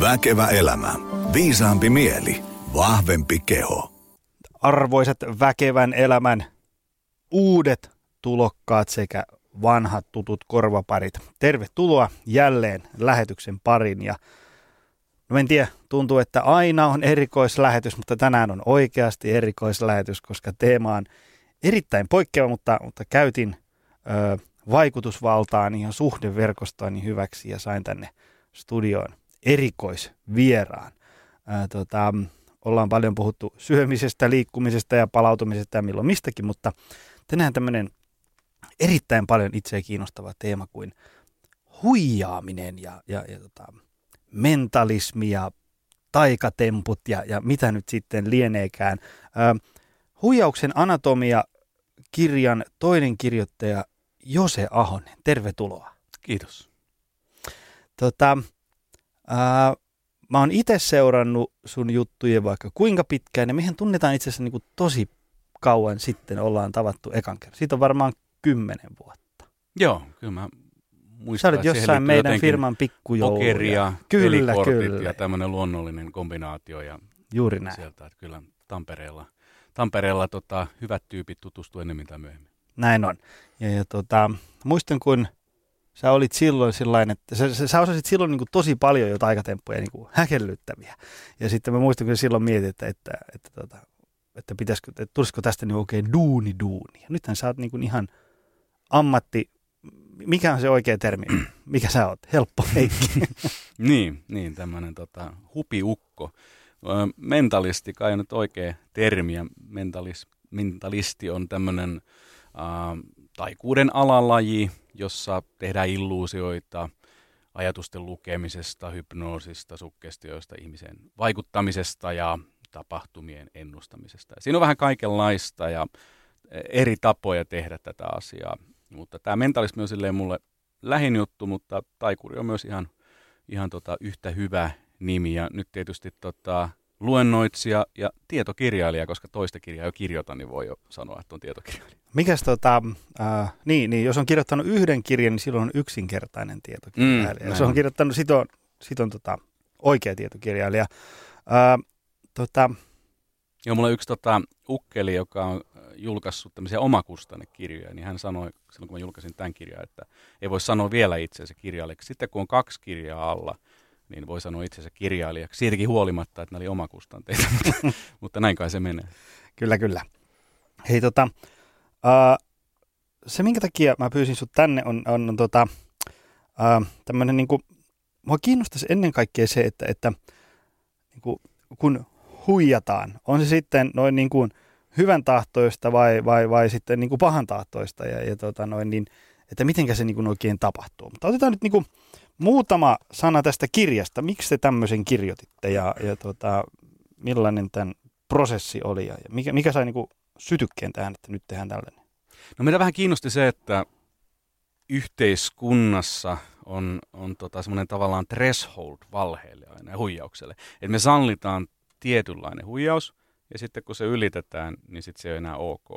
Väkevä elämä. Viisaampi mieli. Vahvempi keho. Arvoisat väkevän elämän uudet tulokkaat sekä vanhat tutut korvaparit. Tervetuloa jälleen lähetyksen parin ja no en tiedä, tuntuu, että aina on erikoislähetys, mutta tänään on oikeasti erikoislähetys, koska teema on erittäin poikkeava, mutta, mutta käytin ö, vaikutusvaltaani ja suhdeverkostoani hyväksi ja sain tänne studioon erikoisvieraan. Ää, tota, ollaan paljon puhuttu syömisestä, liikkumisesta ja palautumisesta ja milloin mistäkin, mutta tänään tämmöinen erittäin paljon itseä kiinnostava teema kuin huijaaminen ja, ja, ja tota, mentalismi ja taikatemput ja, ja mitä nyt sitten lieneekään. Ää, huijauksen anatomia kirjan toinen kirjoittaja Jose Ahonen, tervetuloa. Kiitos. Tota, ää, mä oon itse seurannut sun juttuja vaikka kuinka pitkään, ja mehän tunnetaan itse asiassa niin tosi kauan sitten ollaan tavattu ekan kerran. Siitä on varmaan kymmenen vuotta. Joo, kyllä mä Sä olet jossain meidän firman pikkujouluja. Pokeria, kyllä, kyllä. ja tämmöinen luonnollinen kombinaatio. Ja Juuri näin. Sieltä, että kyllä Tampereella, Tampereella tota, hyvät tyypit tutustuu ennemmin tai myöhemmin. Näin on. Ja, ja tota, muistan, kun sä olit silloin sillain, että sä, sä, sä osasit silloin niin kuin tosi paljon jo taikatemppuja niin kuin häkellyttäviä. Ja sitten mä muistan, kun silloin mietit, että, että, että, tota, että, pitäisikö, että tulisiko tästä niin oikein duuni duuni. Ja nythän sä oot niin kuin ihan ammatti, mikä on se oikea termi? Mikä sä oot? Helppo Heikki. niin, niin tämmöinen tota, hupiukko. Mentalisti, kai nyt oikea termi, ja mentalis, mentalisti on tämmöinen äh, taikuuden alalaji, jossa tehdään illuusioita ajatusten lukemisesta, hypnoosista, sukkestioista, ihmisen vaikuttamisesta ja tapahtumien ennustamisesta. Siinä on vähän kaikenlaista ja eri tapoja tehdä tätä asiaa. Mutta tämä mentalismi on silleen mulle lähin juttu, mutta taikuri on myös ihan, ihan tota yhtä hyvä nimi. Ja nyt tietysti tota, luennoitsija ja tietokirjailija, koska toista kirjaa jo kirjoitan, niin voi jo sanoa, että on tietokirjailija. Mikäs tota, äh, niin, niin, jos on kirjoittanut yhden kirjan, niin silloin on yksinkertainen tietokirjailija. Mm, jos on kirjoittanut, sit on, sit on tota, oikea tietokirjailija. Äh, tota, Joo, mulla on yksi tota, ukkeli, joka on julkaissut tämmöisiä omakustannekirjoja, niin hän sanoi silloin, kun mä julkaisin tämän kirjan, että ei voi sanoa vielä itseensä kirjailijaksi. Sitten kun on kaksi kirjaa alla, niin voi sanoa itsensä kirjailijaksi. Siitäkin huolimatta, että ne oli omakustanteita, mutta, näin kai se menee. Kyllä, kyllä. Hei tota, uh, se minkä takia mä pyysin sut tänne on, on, tota, uh, tämmönen niinku, mua kiinnostaisi ennen kaikkea se, että, että niinku, kun huijataan, on se sitten noin niin kuin hyvän tahtoista vai, vai, vai sitten niin kuin pahan tahtoista ja, ja tota noin, niin, että miten se niin kuin oikein tapahtuu. Mutta otetaan nyt niin kuin, muutama sana tästä kirjasta. Miksi te tämmöisen kirjoititte ja, ja tota, millainen tämän prosessi oli ja mikä, mikä sai niinku sytykkeen tähän, että nyt tehdään tällainen? No meitä vähän kiinnosti se, että yhteiskunnassa on, on tota semmoinen tavallaan threshold valheelle aina ja huijaukselle. Että me sallitaan tietynlainen huijaus ja sitten kun se ylitetään, niin sitten se ei ole enää ok.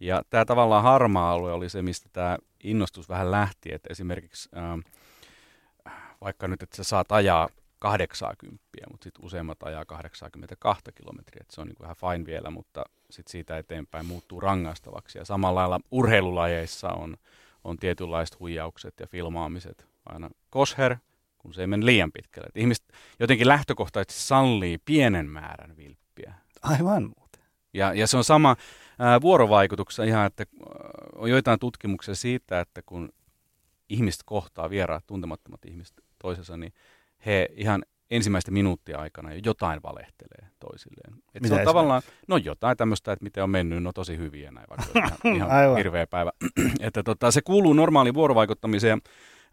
Ja tämä tavallaan harmaa alue oli se, mistä tämä innostus vähän lähti, että esimerkiksi äh, vaikka nyt, että sä saat ajaa 80, mutta sitten useimmat ajaa 82 kilometriä, että se on niin kuin ihan fine vielä, mutta sitten siitä eteenpäin muuttuu rangaistavaksi. Ja samalla lailla urheilulajeissa on, on tietynlaiset huijaukset ja filmaamiset aina kosher, kun se ei mene liian pitkälle. Et ihmiset jotenkin lähtökohtaisesti sallii pienen määrän vilppiä. Aivan muuten. Ja, ja se on sama ää, vuorovaikutuksessa ihan, että on joitain tutkimuksia siitä, että kun ihmiset kohtaa, vieraat, tuntemattomat ihmiset toisensa, niin he ihan ensimmäisten minuuttien aikana jo jotain valehtelee toisilleen. Et Mitä se on tavallaan, no jotain tämmöistä, että miten on mennyt, no tosi hyviä näin, vaikka ihan, ihan hirveä päivä. että tota, se kuuluu normaali vuorovaikuttamiseen.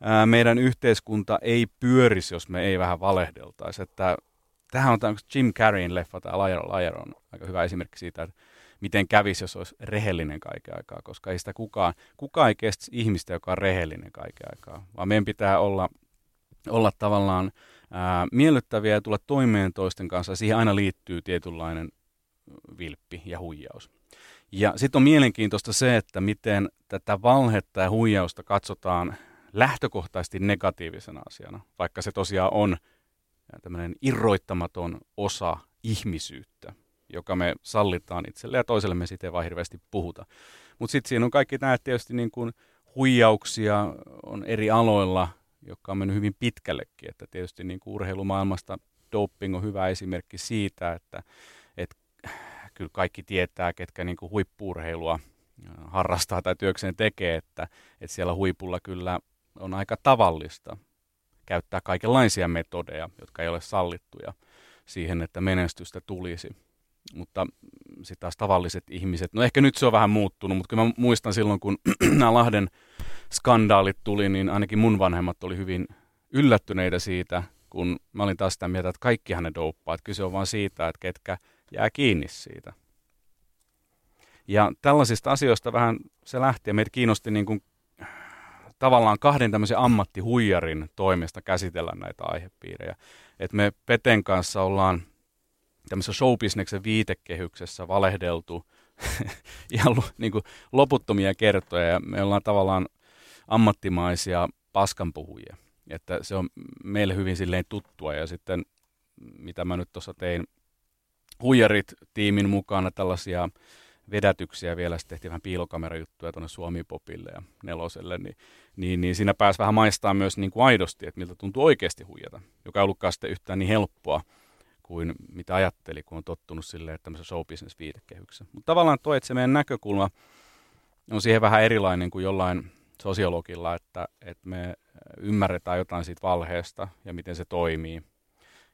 Ää, meidän yhteiskunta ei pyörisi, jos me ei vähän valehdeltaisi. Että, tähän on tämä Jim Carreyn leffa, tämä Liar, Liar on aika hyvä esimerkki siitä, että miten kävisi, jos olisi rehellinen kaiken aikaa, koska ei sitä kukaan, kukaan ei kestä ihmistä, joka on rehellinen kaiken aikaa, vaan meidän pitää olla, olla tavallaan ää, miellyttäviä ja tulla toimeen toisten kanssa. Siihen aina liittyy tietynlainen vilppi ja huijaus. Ja sitten on mielenkiintoista se, että miten tätä valhetta ja huijausta katsotaan lähtökohtaisesti negatiivisena asiana, vaikka se tosiaan on tämmöinen irroittamaton osa ihmisyyttä, joka me sallitaan itselle ja toiselle me siitä ei vaan hirveästi puhuta. Mutta sitten siinä on kaikki nämä tietysti niin kuin huijauksia on eri aloilla, jotka on mennyt hyvin pitkällekin. Että tietysti niin kuin urheilumaailmasta doping on hyvä esimerkki siitä, että, että kyllä kaikki tietää, ketkä niin kuin huippuurheilua harrastaa tai työkseen tekee, että, että siellä huipulla kyllä on aika tavallista käyttää kaikenlaisia metodeja, jotka ei ole sallittuja siihen, että menestystä tulisi. Mutta sitten taas tavalliset ihmiset, no ehkä nyt se on vähän muuttunut, mutta kyllä mä muistan silloin, kun nämä Lahden skandaalit tuli, niin ainakin mun vanhemmat oli hyvin yllättyneitä siitä, kun mä olin taas sitä mieltä, että kaikki hänen douppaa. Että kyse on vaan siitä, että ketkä jää kiinni siitä. Ja tällaisista asioista vähän se lähti ja meitä kiinnosti niin kuin tavallaan kahden tämmöisen ammattihuijarin toimesta käsitellä näitä aihepiirejä. Et me Peten kanssa ollaan tämmöisessä showbisneksen viitekehyksessä valehdeltu ihan niin kuin loputtomia kertoja. Ja me ollaan tavallaan ammattimaisia paskanpuhujia. Että se on meille hyvin silleen tuttua. Ja sitten mitä mä nyt tuossa tein huijarit tiimin mukana tällaisia vedätyksiä vielä, sitten tehtiin vähän piilokamerajuttuja tuonne Suomi-popille ja neloselle, niin, niin, niin siinä pääsi vähän maistaa myös niin kuin aidosti, että miltä tuntuu oikeasti huijata, joka ei ollutkaan sitten yhtään niin helppoa kuin mitä ajatteli, kun on tottunut silleen, että tämmöisessä show business viitekehyksessä. Mutta tavallaan toi, että se meidän näkökulma on siihen vähän erilainen kuin jollain sosiologilla, että, että me ymmärretään jotain siitä valheesta ja miten se toimii.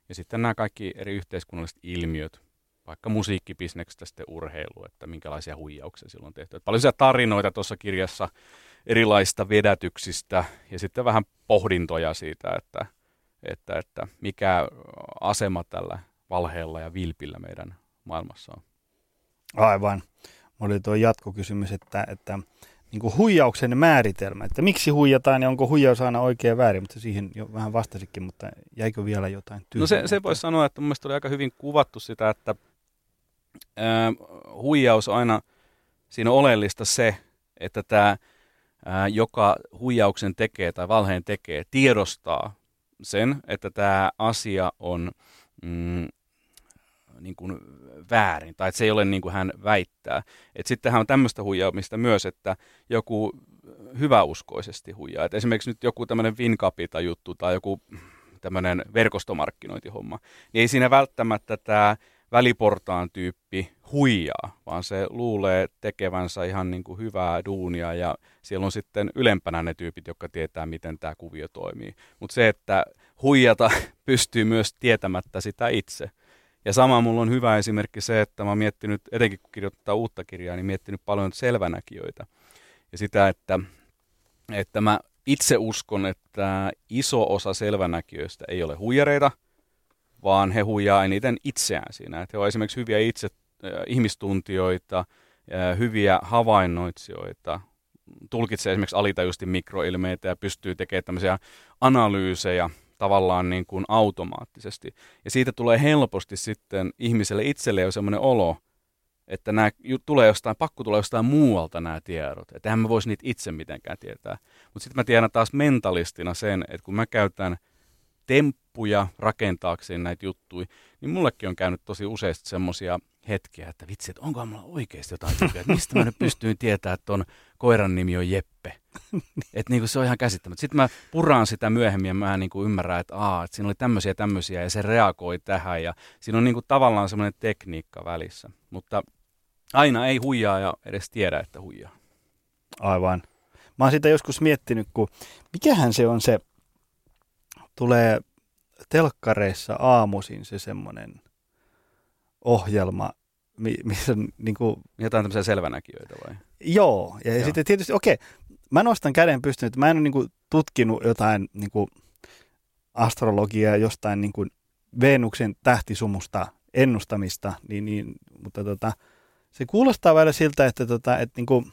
Ja sitten nämä kaikki eri yhteiskunnalliset ilmiöt, vaikka musiikkibisneksestä sitten urheilu, että minkälaisia huijauksia silloin on tehty. Että paljon tarinoita tuossa kirjassa erilaista vedätyksistä ja sitten vähän pohdintoja siitä, että, että, että mikä asema tällä valheella ja vilpillä meidän maailmassa on. Aivan. Mulla oli tuo jatkokysymys, että, että niin kuin huijauksen määritelmä, että miksi huijataan ja onko huijaus aina oikein väärin, mutta siihen jo vähän vastasikin, mutta jäikö vielä jotain tyhjää? No se, se voisi sanoa, että mun mielestä oli aika hyvin kuvattu sitä, että äh, huijaus on aina, siinä on oleellista se, että tämä, äh, joka huijauksen tekee tai valheen tekee, tiedostaa sen, että tämä asia on mm, niin kuin väärin, tai että se ei ole niin kuin hän väittää. Et sittenhän on tämmöistä huijaamista myös, että joku hyväuskoisesti huijaa. Et esimerkiksi nyt joku tämmöinen Wincapita-juttu tai joku tämmöinen verkostomarkkinointihomma, niin ei siinä välttämättä tämä väliportaan tyyppi huijaa, vaan se luulee tekevänsä ihan niin kuin hyvää duunia ja siellä on sitten ylempänä ne tyypit, jotka tietää, miten tämä kuvio toimii. Mutta se, että huijata pystyy myös tietämättä sitä itse. Ja sama mulla on hyvä esimerkki se, että mä oon miettinyt, etenkin kun kirjoittaa uutta kirjaa, niin miettinyt paljon selvänäkijöitä. Ja sitä, että, että mä itse uskon, että iso osa selvänäkijöistä ei ole huijareita, vaan he huijaa eniten itseään siinä. Että he ovat esimerkiksi hyviä itse äh, ihmistuntijoita, äh, hyviä havainnoitsijoita, tulkitsee esimerkiksi alitajusti mikroilmeitä ja pystyy tekemään tämmöisiä analyysejä tavallaan niin kuin automaattisesti. Ja siitä tulee helposti sitten ihmiselle itselle jo semmoinen olo, että nämä tulee jostain, pakko tulee jostain muualta nämä tiedot. Että eihän mä voisi niitä itse mitenkään tietää. Mutta sitten mä tiedän taas mentalistina sen, että kun mä käytän temppuja rakentaakseen näitä juttuja, niin mullekin on käynyt tosi useasti semmoisia hetkiä, että vitsi, että onko mulla oikeasti jotain tukea, että mistä mä nyt pystyin tietää, että ton koiran nimi on Jeppe. että niin se on ihan käsittämättä. Sitten mä puraan sitä myöhemmin ja mä niin kuin ymmärrän, että, aa, että siinä oli tämmöisiä tämmöisiä ja se reagoi tähän ja siinä on kuin tavallaan semmoinen tekniikka välissä. Mutta aina ei huijaa ja edes tiedä, että huijaa. Aivan. Mä oon sitä joskus miettinyt, kun mikähän se on se, tulee telkkareissa aamuisin se semmoinen ohjelma, missä niin kuin... Jotain tämmöisiä selvänäkijöitä vai? Joo, ja, ja sitten tietysti, okei, mä nostan käden pystyyn, että mä en ole niin kuin, tutkinut jotain niin kuin, astrologiaa jostain niin kuin, Venuksen tähtisumusta ennustamista, niin, niin, mutta tota, se kuulostaa välillä siltä, että, tota, että, niin kuin,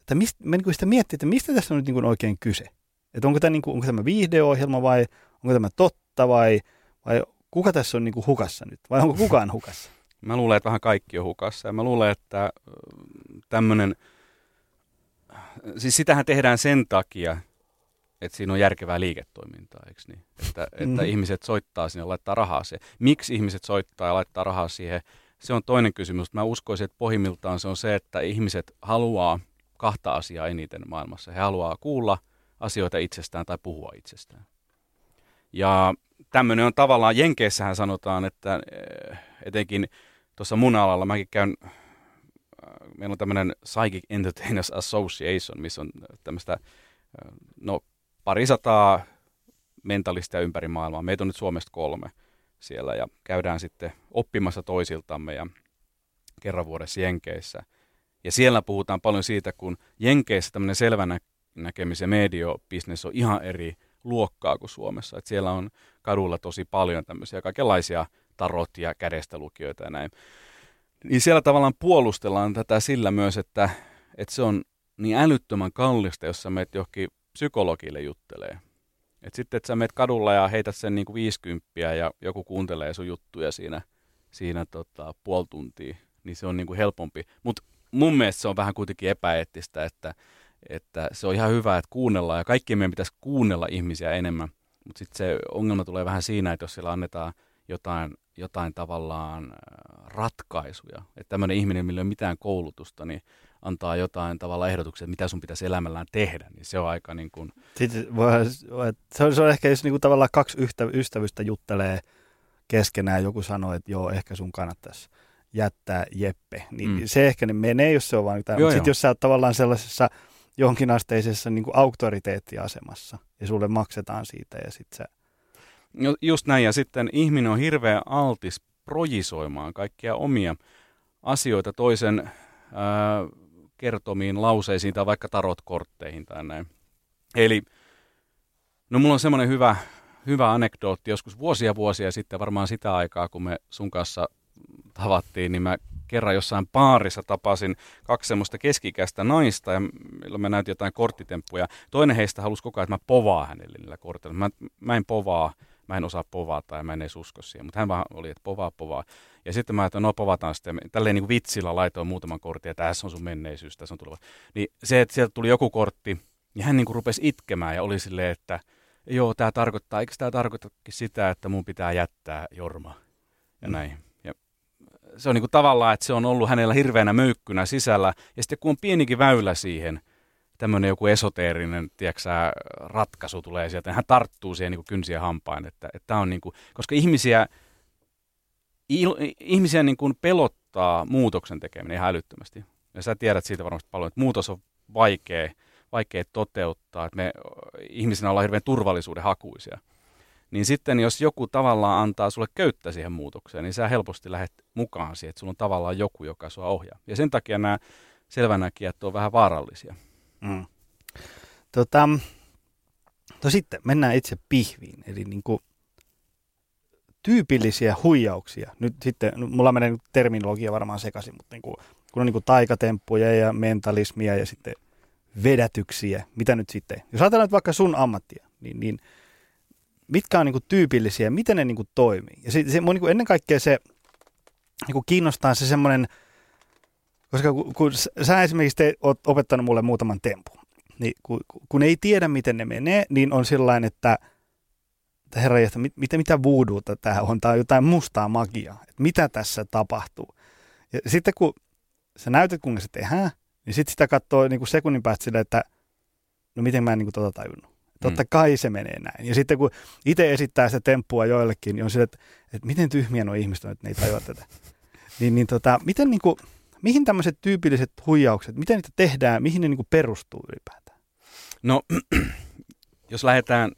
että mist, mä niin kuin sitä miettii, että mistä tässä on nyt niin kuin oikein kyse. Että onko tämä, niin kuin, onko tämä viihdeohjelma vai onko tämä totta vai, vai kuka tässä on niin kuin hukassa nyt vai onko kukaan hukassa? Mä luulen, että vähän kaikki on hukassa ja mä luulen, että tämmöinen, siis sitähän tehdään sen takia, että siinä on järkevää liiketoimintaa, eikö niin? Että, että Mm. ihmiset soittaa sinne ja laittaa rahaa siihen. Miksi ihmiset soittaa ja laittaa rahaa siihen? Se on toinen kysymys. Mä uskoisin, että pohjimmiltaan se on se, että ihmiset haluaa kahta asiaa eniten maailmassa. He haluaa kuulla asioita itsestään tai puhua itsestään. Ja tämmöinen on tavallaan, Jenkeissähän sanotaan, että eh, etenkin tuossa mun alalla, mäkin käyn, äh, meillä on tämmöinen Psychic Entertainers Association, missä on tämmöistä, äh, no parisataa mentalistia ympäri maailmaa. Meitä on nyt Suomesta kolme siellä ja käydään sitten oppimassa toisiltamme ja kerran vuodessa Jenkeissä. Ja siellä puhutaan paljon siitä, kun Jenkeissä tämmöinen selvänä näkemisen mediobisnes on ihan eri luokkaa kuin Suomessa. Et siellä on kadulla tosi paljon tämmöisiä kaikenlaisia tarot ja kädestälukijoita ja näin. Niin siellä tavallaan puolustellaan tätä sillä myös, että, että se on niin älyttömän kallista, jos sä meet johonkin psykologille juttelee. Et sitten, että sä meet kadulla ja heität sen niin kuin 50 ja joku kuuntelee sun juttuja siinä, siinä tota, puoli tuntia, niin se on niin kuin helpompi. Mutta mun mielestä se on vähän kuitenkin epäeettistä, että, että se on ihan hyvä, että kuunnellaan ja kaikkien meidän pitäisi kuunnella ihmisiä enemmän. Mutta sitten se ongelma tulee vähän siinä, että jos siellä annetaan jotain, jotain tavallaan äh, ratkaisuja, että tämmöinen ihminen, millä ei ole mitään koulutusta, niin antaa jotain tavallaan ehdotuksia, mitä sun pitäisi elämällään tehdä, niin se on aika niin kuin... Sitten voi, se, on, se on ehkä, jos niinku tavallaan kaksi yhtä, ystävystä juttelee keskenään, joku sanoo, että joo, ehkä sun kannattaisi jättää Jeppe, niin Mm. se ehkä niin menee, jos se on vaan jotain. Mutta sitten jos sä oot tavallaan sellaisessa jonkinasteisessa niin kuin auktoriteettiasemassa ja sulle maksetaan siitä ja sitten sä... No, just näin, ja sitten ihminen on hirveän altis projisoimaan kaikkia omia asioita toisen ää, kertomiin lauseisiin tai vaikka tarotkortteihin tai näin. Eli, no mulla on semmoinen hyvä, hyvä anekdootti joskus vuosia vuosia sitten, varmaan sitä aikaa, kun me sun kanssa tavattiin, niin mä kerran jossain baarissa tapasin kaksi semmoista keskikäistä naista, ja milloin mä näytin jotain korttitemppuja. Toinen heistä halusi koko ajan, että mä povaa hänelle niillä korteilla. Mä, mä en povaa, mä en osaa povata ja mä en edes usko siihen, mutta hän vaan oli, että povaa, povaa. Ja sitten mä ajattelin, no povataan sitten, tälleen niin kuin vitsillä laitoin muutaman kortin, ja tässä on sun menneisyys, tässä on tuleva. Niin se, että sieltä tuli joku kortti, ja hän niin kuin rupesi itkemään ja oli silleen, että joo, tämä tarkoittaa, eikö tämä tarkoitakin sitä, että mun pitää jättää Jorma ja Mm. näin. Se on niin kuin tavallaan, että se on ollut hänellä hirveänä möykkynä sisällä, ja sitten kun on pienikin väylä siihen, tämmöinen joku esoteerinen, tiedätkö, ratkaisu tulee sieltä, niin hän tarttuu siihen niin kynsiä hampaan, että, että on niin kuin, koska ihmisiä, il, ihmisiä niin kuin pelottaa muutoksen tekeminen ihan älyttömästi. Ja sä tiedät siitä varmasti paljon, että muutos on vaikea, vaikea toteuttaa, että me ihmisinä ollaan hirveän turvallisuuden hakuisia. Niin sitten jos joku tavallaan antaa sulle köyttä siihen muutokseen, niin sä helposti lähdet mukaan siihen, että sulla on tavallaan joku, joka sua ohjaa. Ja sen takia nämä selvänäkijät on vähän vaarallisia. Mm. Tota, no sitten mennään itse pihviin, eli niin kuin tyypillisiä huijauksia. Nyt sitten, no, mulla menee terminologia varmaan sekaisin, mutta niin kuin, kun on niin kuin taikatemppuja ja mentalismia ja sitten vedätyksiä, mitä nyt sitten, jos ajatellaan nyt vaikka sun ammattia, niin, niin mitkä on niin kuin tyypillisiä, miten ne niin kuin toimii. Ja se, se mun niin kuin ennen kaikkea se niin kuin kiinnostaa se semmoinen, koska kun, kun sä- esimerkiksi te, oot opettanut mulle muutaman tempun, niin kun, kun ei tiedä, miten ne menee, niin on sillain, että, että herra, että mit, mitä, mitä voodoota tämä on, tämä on jotain mustaa magiaa, että mitä tässä tapahtuu. Ja sitten kun sä näytät, kuinka se tehdään, niin sitten sitä katsoo niin kuin sekunnin päästä silleen, että no miten mä en niin kuin tota tajunnut. Totta kai se menee näin. Ja sitten kun itse esittää sitä temppua joillekin, niin on sille, että, että miten tyhmiä nuo ihmiset on, että ne ei tajua tätä. Niin, niin tota, miten niin kuin, mihin tämmöiset tyypilliset huijaukset, miten niitä tehdään, mihin ne niin kuin perustuu ylipäätään? No, jos lähdetään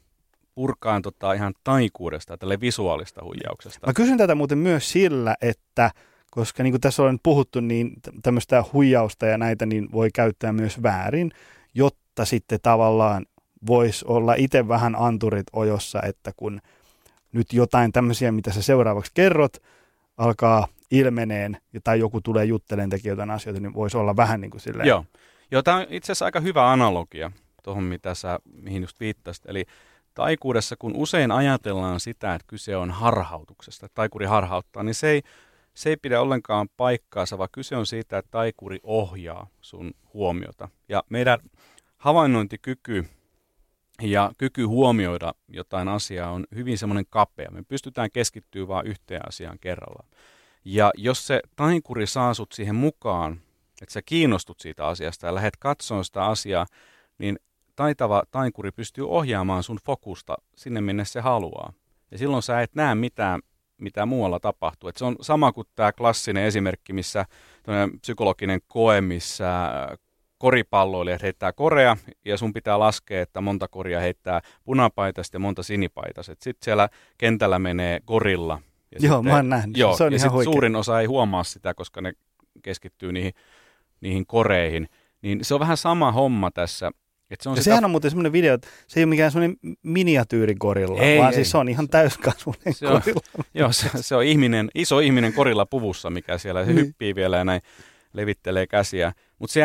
purkaan tota ihan taikuudesta, tälle visuaalista huijauksesta. Mä kysyn tätä muuten myös sillä, että koska niin kuin tässä on puhuttu, niin tä- tämmöistä huijausta ja näitä niin voi käyttää myös väärin, jotta sitten tavallaan voisi olla itse vähän anturit ojossa, että kun nyt jotain tämmöisiä, mitä sä seuraavaksi kerrot, alkaa ilmeneen tai joku tulee juttelemaan jotain asioita, niin voisi olla vähän niin kuin silleen. Joo. Joo, tämä on itse asiassa aika hyvä analogia tuohon, mitä sä, mihin just viittasit. Eli taikuudessa, kun usein ajatellaan sitä, että kyse on harhautuksesta, että taikuri harhauttaa, niin se ei, se ei pidä ollenkaan paikkaansa, vaan kyse on siitä, että taikuri ohjaa sun huomiota. Ja meidän havainnointikyky ja kyky huomioida jotain asiaa on hyvin semmoinen kapea. Me pystytään keskittyä vain yhteen asiaan kerrallaan. Ja jos se tainkuri saa sut siihen mukaan, että sä kiinnostut siitä asiasta ja lähdet katsomaan sitä asiaa, niin taitava tainkuri pystyy ohjaamaan sun fokusta sinne, minne se haluaa. Ja silloin sä et näe mitään, mitä muualla tapahtuu. Et se on sama kuin tämä klassinen esimerkki, missä psykologinen koe, missä koripalloilijat heittää korea ja sun pitää laskea, että monta koria heittää punapaitaista ja monta sinipaitaista. Sitten siellä kentällä menee gorilla. Ja joo, sitten, mä oon nähnyt. Joo, se on ja ihan suurin osa ei huomaa sitä, koska ne keskittyy niihin, niihin koreihin. Niin se on vähän sama homma tässä. Et se on ja sitä... sehän on muuten semmoinen video, että se ei ole mikään semmoinen miniatyyrikorilla, ei, vaan ei. siis se on ihan täyskasvuinen se on, Joo, se, se on ihminen, iso ihminen korilla puvussa, mikä siellä, se niin. hyppii vielä ja näin levittelee käsiä. Mutta se,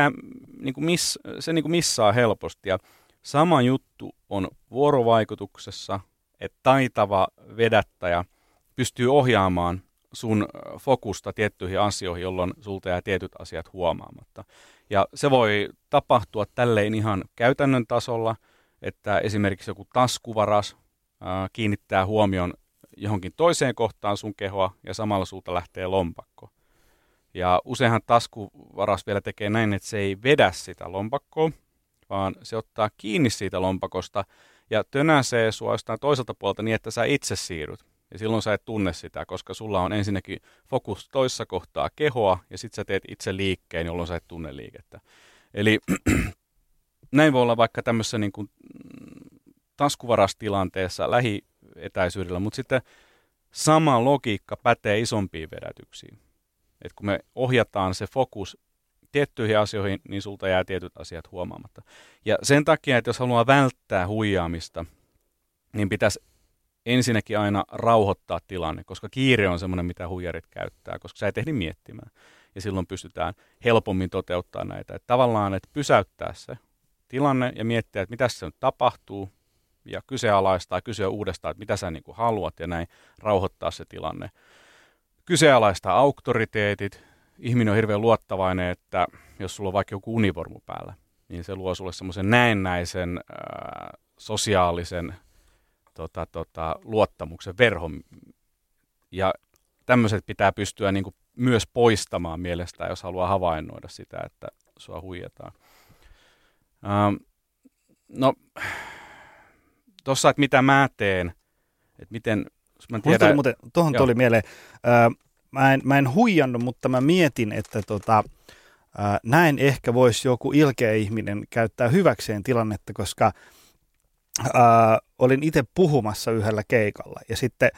niin kuin miss, se niin kuin missaa helposti. Ja sama juttu on vuorovaikutuksessa, että taitava vedättäjä pystyy ohjaamaan sun fokusta tiettyihin asioihin, jolloin sulta jää tietyt asiat huomaamatta. Ja se voi tapahtua tälleen ihan käytännön tasolla, että esimerkiksi joku taskuvaras ää, kiinnittää huomion johonkin toiseen kohtaan sun kehoa ja samalla sulta lähtee lompakko. Ja useinhan taskuvaras vielä tekee näin, että se ei vedä sitä lompakkoa, vaan se ottaa kiinni siitä lompakosta ja tönäsee sua jostain toiselta puolta niin, että sä itse siirryt. Ja silloin sä et tunne sitä, koska sulla on ensinnäkin fokus toissa kohtaa kehoa ja sitten sä teet itse liikkeen, jolloin sä et tunne liikettä. Eli näin voi olla vaikka tämmöisessä niin kuin taskuvarastilanteessa lähietäisyydellä, mutta sitten sama logiikka pätee isompiin vedätyksiin. Et kun me ohjataan se fokus tiettyihin asioihin, niin sulta jää tietyt asiat huomaamatta. Ja sen takia, että jos haluaa välttää huijaamista, niin pitäisi ensinnäkin aina rauhoittaa tilanne, koska kiire on semmoinen, mitä huijarit käyttää, koska sä et ehdi miettimään. Ja silloin pystytään helpommin toteuttaa näitä. Että tavallaan, että pysäyttää se tilanne ja miettiä, että mitä se nyt tapahtuu, ja kyseenalaistaa kysyä uudestaan, että mitä sä niin kuin haluat, ja näin rauhoittaa se tilanne. Kyseenalaistaa auktoriteetit. Ihminen on hirveän luottavainen, että jos sulla on vaikka joku univormu päällä, niin se luo sulle semmoisen näennäisen äh, sosiaalisen tota, tota, luottamuksen verhon. Ja tämmöiset pitää pystyä niin kuin myös poistamaan mielestä, jos haluaa havainnoida sitä, että sua huijataan. Ähm, no, tuossa, että mitä mä teen, että miten, mä tiedän... Tuli muuten, tuohon tuli mieleen, äh, mä, en, mä en huijannut, mutta mä mietin, että tota, äh, näin ehkä voisi joku ilkeä ihminen käyttää hyväkseen tilannetta, koska äh, olin itse puhumassa yhdellä keikalla ja sitten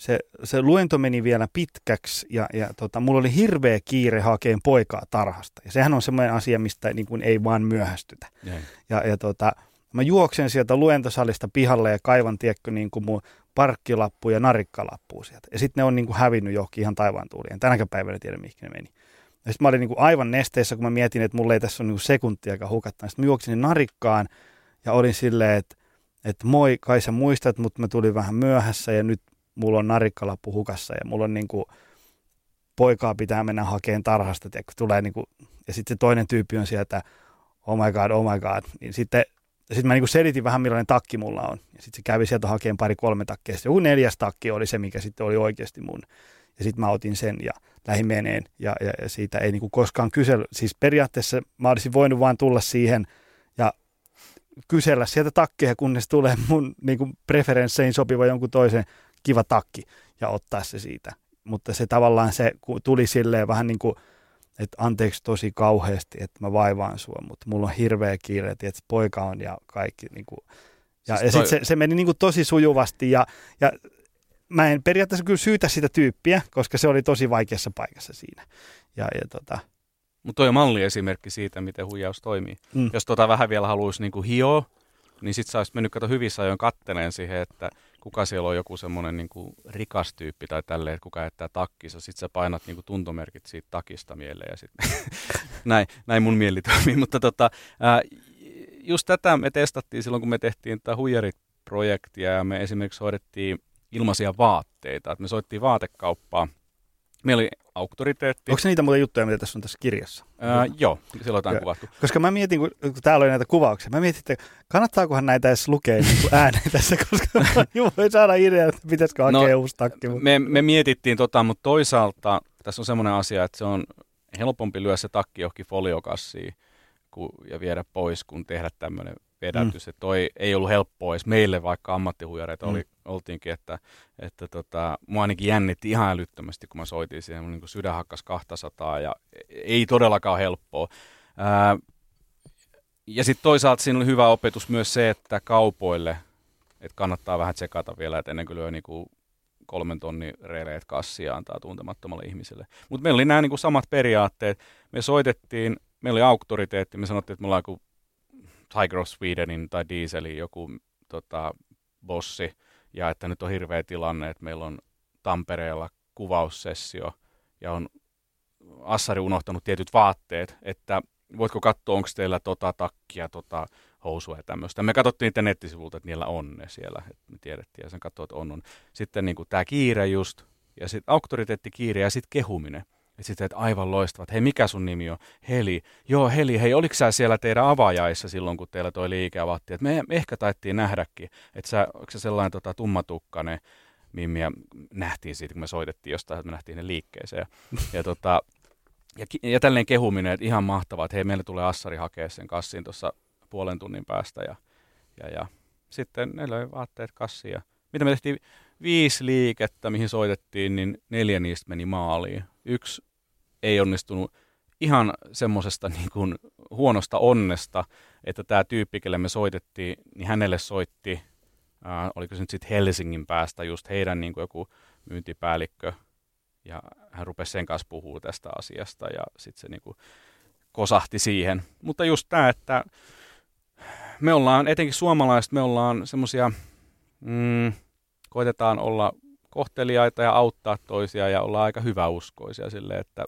se, se luento meni vielä pitkäksi ja, ja tota, mulla oli hirveä kiire hakeen poikaa tarhasta. Ja sehän on semmoinen asia, mistä niin kuin ei vaan myöhästytä. Jäin. Ja, ja tota, mä juoksen sieltä luentosalista pihalle ja kaivan, tiedätkö, niin kuin mun parkkilappu ja narikkalappu sieltä. Ja sitten ne on niin kuin hävinnyt johonkin ihan taivaan tuuliin. Tänäkään päivänä tiedä, mihin ne meni. Ja sitten mä olin niin kuin aivan nesteessä, kun mä mietin, että mulla ei tässä ole niin sekuntiakaan hukattaa. Sitten mä juoksin narikkaan ja olin silleen, että, että moi, kai sä muistat, mutta mä tulin vähän myöhässä ja nyt mulla on narikkalappu hukassa ja mulla on niin kuin, poikaa pitää mennä hakemaan tarhasta, tiedätkö, tulee niin kuin, ja sitten se toinen tyyppi on sieltä, oh my god, oh my god, niin sitten sitten mä niin selitin vähän millainen takki mulla on. Ja sitten se kävi sieltä hakemaan pari kolme takkia. Sitten joku neljäs takki oli se, mikä sitten oli oikeasti mun. Ja sitten mä otin sen ja lähdin meneen. Ja, ja, ja siitä ei niin koskaan kysellä. Siis periaatteessa mä olisin voinut vain tulla siihen ja kysellä sieltä takkeja, kunnes tulee mun niin preferensseihin sopiva jonkun toisen kiva takki ja ottaa se siitä. Mutta se tavallaan se tuli silleen vähän niin kuin, että anteeksi tosi kauheasti, että mä vaivaan sua, mutta mulla on hirveä kiire, että poika on ja kaikki. Niin kuin, ja, siis ja toi... sitten se, se meni niin kuin tosi sujuvasti ja, ja mä en periaatteessa kyllä syytä sitä tyyppiä, koska se oli tosi vaikeassa paikassa siinä. Ja, ja tota... Mutta toi on malliesimerkki siitä, miten huijaus toimii. Mm. Jos tota vähän vielä haluaisi niin hioa, niin sitten sä olisit mennyt kato hyvissä ajoin katteleen siihen, että kuka siellä on joku semmoinen niin rikas tyyppi tai tälleen, että kuka jättää takkissa. Sitten sä painat niin kuin tuntomerkit siitä takista mieleen ja sitten näin, näin mun mieli toimii. Mutta tota, ää, just tätä me testattiin silloin, kun me tehtiin tätä huijarit-projektia ja me esimerkiksi hoidettiin ilmaisia vaatteita. Et me soittiin vaatekauppaa Meillä oli auktoriteetti. Onko se niitä muuten juttuja, mitä tässä on tässä kirjassa? Ää, joo, silloin jotain Joo. kuvattu. Koska mä mietin, kun, kun täällä oli näitä kuvauksia, mä mietin, että kannattaakohan näitä edes lukea niin ääneen tässä, koska Juho ei saada idea, että pitäisikö hakea No, uusi takki. mutta- Me, me mietittiin tota, mutta toisaalta tässä on semmoinen asia, että se on helpompi lyödä se takki johonkin foliokassiin ku, ja viedä pois, kun tehdä tämmöinen vedätys. Mm. toi ei ollut helppoa edes meille, vaikka ammattihuijareita Mm. oli, oltiinkin, että, että tota, mua ainakin jännitti ihan älyttömästi, kun mä soitin siihen. Mun niin sydän hakkas 200 ja ei todellakaan helppoa. Ää, ja sitten toisaalta siinä oli hyvä opetus myös se, että kaupoille, että kannattaa vähän tsekata vielä, että ennen kuin lyö niinku kolmen tonnin reileet kassia antaa tuntemattomalle ihmiselle. Mutta meillä oli nämä niinku samat periaatteet. Me soitettiin, meillä oli auktoriteetti, me sanottiin, että me ollaan Tiger of Swedenin tai Dieselin joku tota, bossi, ja että nyt on hirveä tilanne, että meillä on Tampereella kuvaussessio, ja on Assari unohtanut tietyt vaatteet, että voitko katsoa, onko teillä tota takkia, tota housua ja tämmöistä. Me katsottiin niitä nettisivulta, että niillä on ne siellä, että me tiedettiin, ja sen katsoin, että on, on. Sitten niin tämä kiire just, ja sitten auktoriteettikiire, ja sitten kehuminen. Ja sitten, että aivan loistavat. Hei, mikä sun nimi on? Heli. Joo, Heli, hei, oliko sä siellä teidän avajaissa silloin, kun teillä toi liike avattiin? Et me ehkä taittiin nähdäkin, että onko se sellainen tota, tummatukkainen mimmi, ja nähtiin siitä, kun me soitettiin jostain, että me nähtiin ne liikkeeseen. Ja, ja, tota, ja, ja tälleen kehuminen, että ihan mahtavaa, että hei, meille tulee Assari hakea sen kassiin tuossa puolen tunnin päästä. Ja, ja, ja sitten ne löi vaatteet. Ja mitä me tehtiin? Viisi liikettä, mihin soitettiin, niin neljä niistä meni maaliin. Yksi ei onnistunut ihan semmoisesta niin huonosta onnesta, että tämä tyyppi, kelle me soitettiin, niin hänelle soitti, ää, oliko se nyt sitten Helsingin päästä just heidän niin kuin joku myyntipäällikkö, ja hän rupesi sen kanssa puhua tästä asiasta, ja sitten se niin kuin kosahti siihen. Mutta just tämä, että me ollaan, etenkin suomalaiset, me ollaan semmoisia, mm, koitetaan olla kohteliaita ja auttaa toisia ja olla aika hyväuskoisia sille, että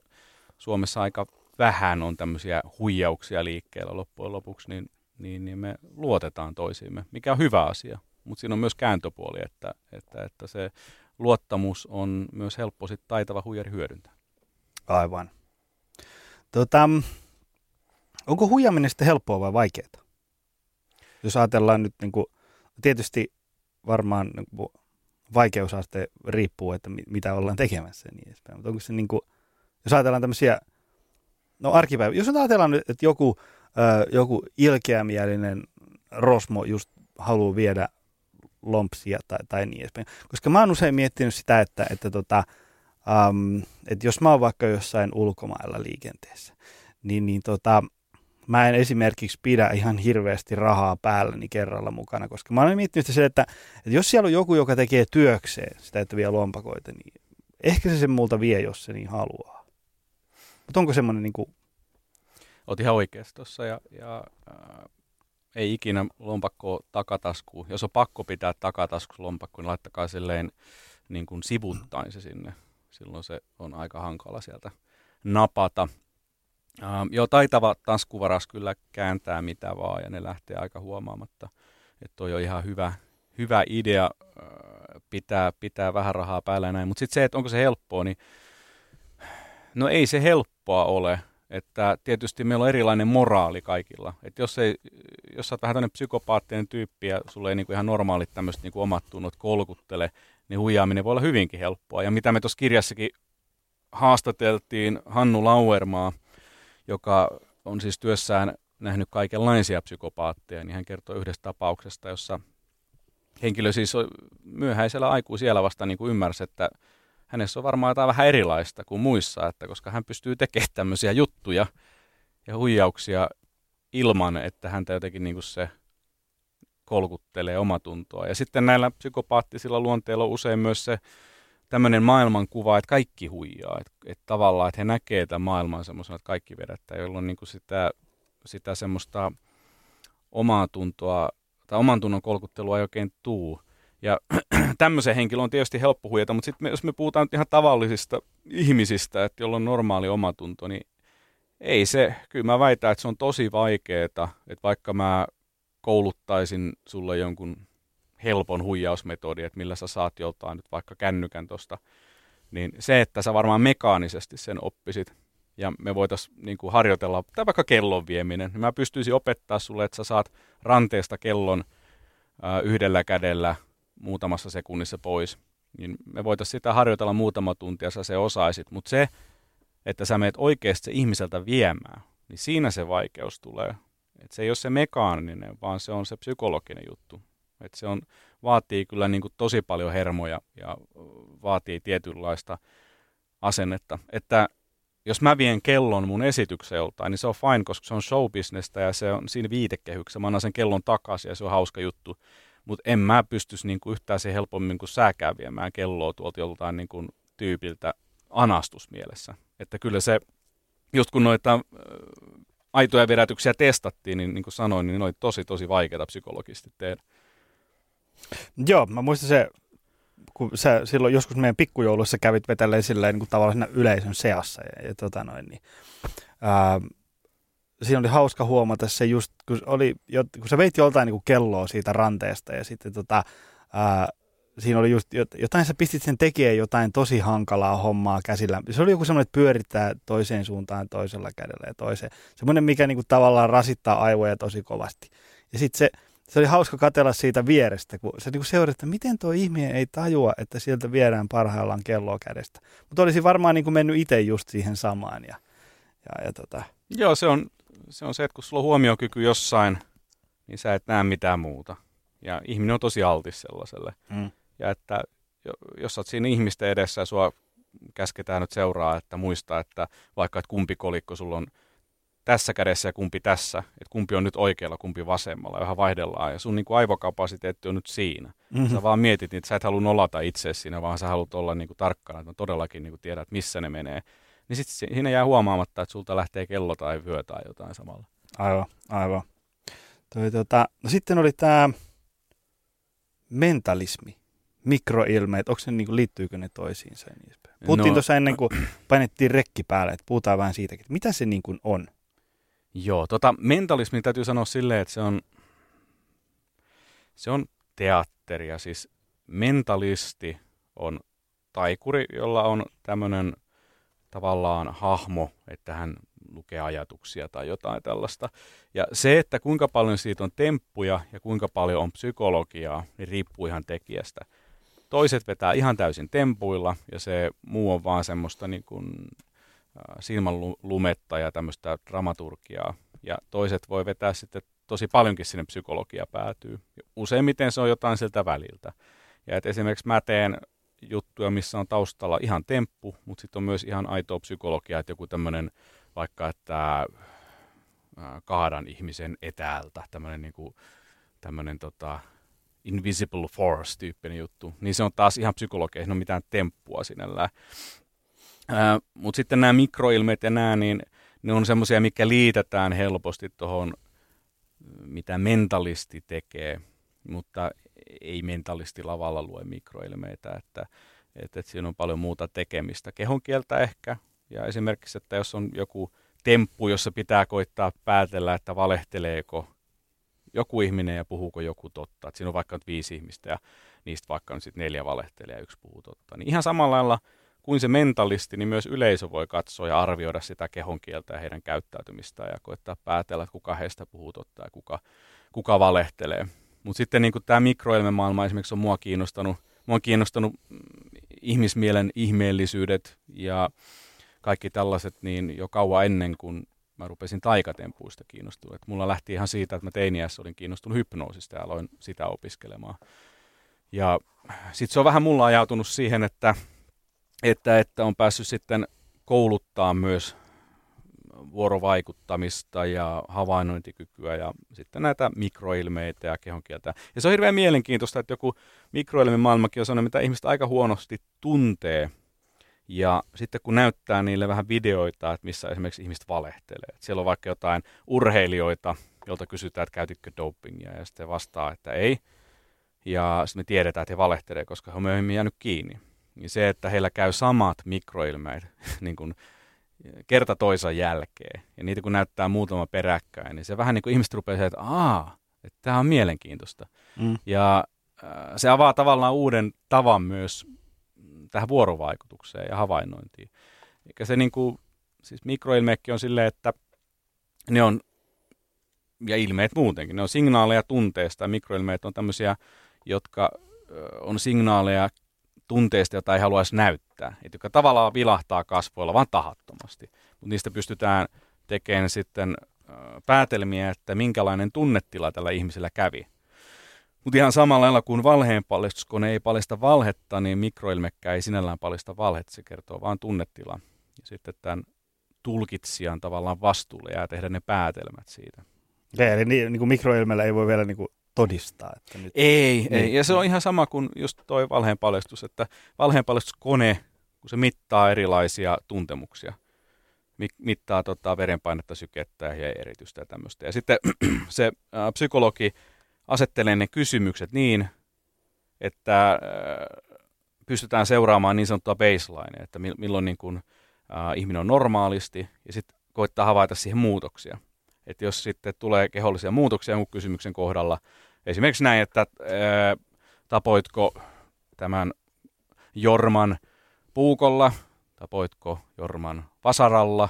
Suomessa aika vähän on tämmöisiä huijauksia liikkeellä loppujen lopuksi, niin, niin, niin me luotetaan toisiimme, mikä on hyvä asia. Mutta siinä on myös kääntöpuoli, että, että, että se luottamus on myös helppo sit taitava huijari hyödyntää. Aivan. Tota, onko huijaminen sitten helppoa vai vaikeaa? Jos ajatellaan nyt, niin kuin, tietysti varmaan niin kuin, vaikeusaste riippuu, että mi- mitä ollaan tekemässä ja niin edespäin. Mutta onko se niin kuin, jos ajatellaan tämmöisiä, no arkipäivä, jos ajatellaan nyt, että joku, ö, joku ilkeämielinen rosmo just haluaa viedä lompsia tai, tai niin edespäin. Koska mä oon usein miettinyt sitä, että, että, tota, um, että jos mä oon vaikka jossain ulkomailla liikenteessä, niin, niin tota, mä en esimerkiksi pidä ihan hirveästi rahaa päälläni kerralla mukana, koska mä olen miettinyt sitä, että, että jos siellä on joku, joka tekee työkseen sitä, että vie lompakoita, niin ehkä se sen multa vie, jos se niin haluaa. Mutta onko semmoinen niin kuin, Oot ihan oikeassa tuossa ja, ja ää, ei ikinä lompakkoa takataskuun. Jos on pakko pitää takataskussa lompakko, niin laittakaa silleen niin kuin sivuttain se sinne. Silloin se on aika hankala sieltä napata. Ähm, joo, taitava taskuvaras kyllä kääntää mitä vaan ja ne lähtee aika huomaamatta. Että toi on ihan hyvä, hyvä idea äh, pitää, pitää vähän rahaa päällä ja näin. Mutta sitten se, että onko se helppoa, niin no ei se helppoa ole. Että tietysti meillä on erilainen moraali kaikilla. Että jos, ei, jos sä oot vähän tämmöinen psykopaattinen tyyppi ja sulle ei niinku ihan normaalit tämmöiset niinku omat tunnot kolkuttele, niin huijaaminen voi olla hyvinkin helppoa. Ja mitä me tuossa kirjassakin haastateltiin Hannu Lauermaa, joka on siis työssään nähnyt kaikenlaisia psykopaatteja, niin hän kertoi yhdestä tapauksesta, jossa henkilö siis myöhäisellä aikuisiellä vasta niin kuin ymmärsi, että hänessä on varmaan jotain vähän erilaista kuin muissa, että koska hän pystyy tekemään tämmöisiä juttuja ja huijauksia ilman, että häntä jotenkin niin kuin se kolkuttelee omatuntoa. Ja sitten näillä psykopaattisilla luonteilla on usein myös se tämmöinen maailmankuva, että kaikki huijaa. Että, että tavallaan, että he näkee tämän maailman semmoisena, että kaikki vedättää, jolloin niin kuin sitä, sitä semmoista omaa tuntoa tai oman tunnon kolkuttelua ei oikein tuu. Ja tämmöisen henkilön on tietysti helppo huijata, mutta sitten jos me puhutaan ihan tavallisista ihmisistä, että jolla on normaali omatunto, niin ei se, kyllä mä väitän, että se on tosi vaikeaa, että vaikka mä kouluttaisin sulle jonkun helpon huijausmetodi, että millä sä saat joltain nyt vaikka kännykän tuosta niin se, että sä varmaan mekaanisesti sen oppisit, ja me voitaisiin niin kuin harjoitella, tai vaikka kellon vieminen, niin mä pystyisin opettaa sulle, että sä saat ranteesta kellon yhdellä kädellä muutamassa sekunnissa pois, niin me voitaisiin sitä harjoitella muutama tunti ja sä se osaisit, mutta se, että sä meet oikeasti se ihmiseltä viemään, niin siinä se vaikeus tulee. Et se ei ole se mekaaninen, vaan se on se psykologinen juttu. Et se on, vaatii kyllä niin kuin tosi paljon hermoja ja vaatii tietynlaista asennetta. Että jos mä vien kellon mun esityksen joltain, niin se on fine, koska se on showbisnestä ja se on siinä viitekehyksessä. Mä annan sen kellon takaisin ja se on hauska juttu. Mutta en mä pystyisi niinku yhtään se helpommin kuin sääkään viemään kelloa tuolta joltain niinku tyypiltä anastusmielessä. Että kyllä se, just kun noita äh, aitoja vedätyksiä testattiin, niin niin kuin sanoin, niin ne oli tosi tosi vaikeita psykologisesti tehdä. Joo, mä muistan se, kun sä silloin joskus meidän pikkujouluissa kävit vetelleen silleen niin kuin tavallaan yleisön seassa. Ja, ja tota noin, niin, ää, siinä oli hauska huomata se just, kun, oli, kun sä veit joltain niin kuin kelloa siitä ranteesta ja sitten tota, ää, siinä oli just jotain, sä pistit sen tekemään jotain tosi hankalaa hommaa käsillä. Se oli joku semmoinen, että pyörittää toiseen suuntaan toisella kädellä ja toiseen. Semmoinen, mikä niinku tavallaan rasittaa aivoja tosi kovasti. Ja sitten se, se oli hauska katella siitä vierestä, kun se niinku seurasi, että miten tuo ihminen ei tajua, että sieltä viedään parhaillaan kelloa kädestä. Mutta olisi varmaan niinku mennyt itse just siihen samaan. Ja, ja, ja tota. Joo, se on, se on se, että kun sulla on huomiokyky jossain, niin sä et näe mitään muuta. Ja ihminen on tosi altis sellaiselle. Mm. Ja että jos olet siinä ihmisten edessä ja sua käsketään nyt seuraa, että muista, että vaikka että kumpi kolikko sulla on tässä kädessä ja kumpi tässä, että kumpi on nyt oikealla, kumpi vasemmalla, ja vähän vaihdellaan, ja sun niin kuin aivokapasiteetti on nyt siinä. Mm-hmm. Sä vaan mietit, että sä et halua nolata itse siinä, vaan sä haluat olla niin kuin tarkkana, että todellakin niin kuin tiedät, missä ne menee. Niin sitten siinä jää huomaamatta, että sulta lähtee kello tai vyö tai jotain samalla. Aivan, aivan. Toi, tota, no sitten oli tämä mentalismi mikroilmeet, onko se, niin kuin, liittyykö ne toisiinsa niin Puhuttiin no, tuossa ennen kuin painettiin rekki päälle, että puhutaan vähän siitäkin, että mitä se niin kuin on? Joo, tota, mentalismi täytyy sanoa silleen, että se on, se on teatteria. Siis mentalisti on taikuri, jolla on tämmöinen tavallaan hahmo, että hän lukee ajatuksia tai jotain tällaista. Ja se, että kuinka paljon siitä on temppuja ja kuinka paljon on psykologiaa, niin riippuu ihan tekijästä. Toiset vetää ihan täysin tempuilla ja se muu on vaan semmoista niin kuin, silmän lumetta ja tämmöistä dramaturgiaa. Ja toiset voi vetää sitten tosi paljonkin sinne psykologia päätyy. Useimmiten se on jotain siltä väliltä. Ja et esimerkiksi mä teen juttuja, missä on taustalla ihan temppu, mutta sitten on myös ihan aitoa psykologiaa, että joku tämmöinen vaikka, että kaadan ihmisen etäältä, tämmöinen niin kuin, tämmöinen tota, invisible force-tyyppinen juttu, niin se on taas ihan psykologia, ei ole mitään temppua sinällään. Mutta sitten nämä mikroilmeet ja nämä, niin ne on semmoisia, mikä liitetään helposti tuohon, mitä mentalisti tekee, mutta ei mentalisti lavalla lue mikroilmeitä, että, että, että siinä on paljon muuta tekemistä. Kehon kieltä ehkä, ja esimerkiksi, että jos on joku temppu, jossa pitää koittaa päätellä, että valehteleeko joku ihminen ja puhuuko joku totta. Et siinä on vaikka nyt viisi ihmistä ja niistä vaikka nyt sitten neljä valehtelee ja yksi puhuu totta. Niin ihan samalla lailla kuin se mentalisti, niin myös yleisö voi katsoa ja arvioida sitä kehon kieltä ja heidän käyttäytymistään ja koittaa päätellä, että kuka heistä puhuu totta ja kuka, kuka valehtelee. Mutta sitten niin tämä mikroelmemaailma esimerkiksi on mua kiinnostanut, mua on kiinnostanut mm, ihmismielen ihmeellisyydet ja kaikki tällaiset niin jo kauan ennen kuin mä rupesin taikatempuista kiinnostumaan. Et mulla lähti ihan siitä, että mä teiniässä olin kiinnostunut hypnoosista ja aloin sitä opiskelemaan. Ja sitten se on vähän mulla ajautunut siihen, että, että, että on päässyt sitten kouluttaa myös vuorovaikuttamista ja havainnointikykyä ja sitten näitä mikroilmeitä ja kehonkieltä. Ja se on hirveän mielenkiintoista, että joku mikroilmemaailmakin on sellainen, mitä ihmiset aika huonosti tuntee – ja sitten kun näyttää niille vähän videoita, että missä esimerkiksi ihmiset valehtelee. Että siellä on vaikka jotain urheilijoita, jolta kysytään, että käytitkö dopingia, ja sitten vastaa, että ei. Ja sitten me tiedetään, että he valehtelee, koska he on myöhemmin jäänyt kiinni. Niin se, että heillä käy samat mikroilmeet niin kuin kerta toisensa jälkeen, ja niitä kun näyttää muutama peräkkäin, niin se vähän niin kuin ihmiset rupeaa se, että aa, että tämä on mielenkiintoista. Mm. Ja äh, se avaa tavallaan uuden tavan myös tähän vuorovaikutukseen ja havainnointiin. Eikä se niin kuin, siis mikroilmeekki on silleen, että ne on, ja ilmeet muutenkin, ne on signaaleja tunteesta. Mikroilmeet on tämmöisiä, jotka on signaaleja tunteista, jota ei haluaisi näyttää. Et joka tavallaan vilahtaa kasvoilla, vaan tahattomasti. Mutta niistä pystytään tekemään sitten päätelmiä, että minkälainen tunnetila tällä ihmisellä kävi. Mutta ihan samalla lailla kuin valheen paljastuskone ei paljasta valhetta, niin mikroilmekkä ei sinällään paljasta valhetta, se kertoo vain tunnetila. Ja sitten tämän tulkitsijan tavallaan vastuulle jää tehdä ne päätelmät siitä. Ja, eli niin, niin kuin mikroilmeellä ei voi vielä niin kuin todistaa. Että nyt... Ei, niin. ei, ja se on ihan sama kuin just toi valheenpaljastus, että valheenpaljastuskone, kun se mittaa erilaisia tuntemuksia, mittaa tota, verenpainetta, sykettä ja eritystä ja tämmöistä. Ja sitten se äh, psykologi asettelee ne kysymykset niin, että äh, pystytään seuraamaan niin sanottua baseline, että milloin niin kuin, äh, ihminen on normaalisti, ja sitten koittaa havaita siihen muutoksia. Että jos sitten tulee kehollisia muutoksia jonkun kysymyksen kohdalla, esimerkiksi näin, että ää, tapoitko tämän Jorman puukolla, tapoitko Jorman vasaralla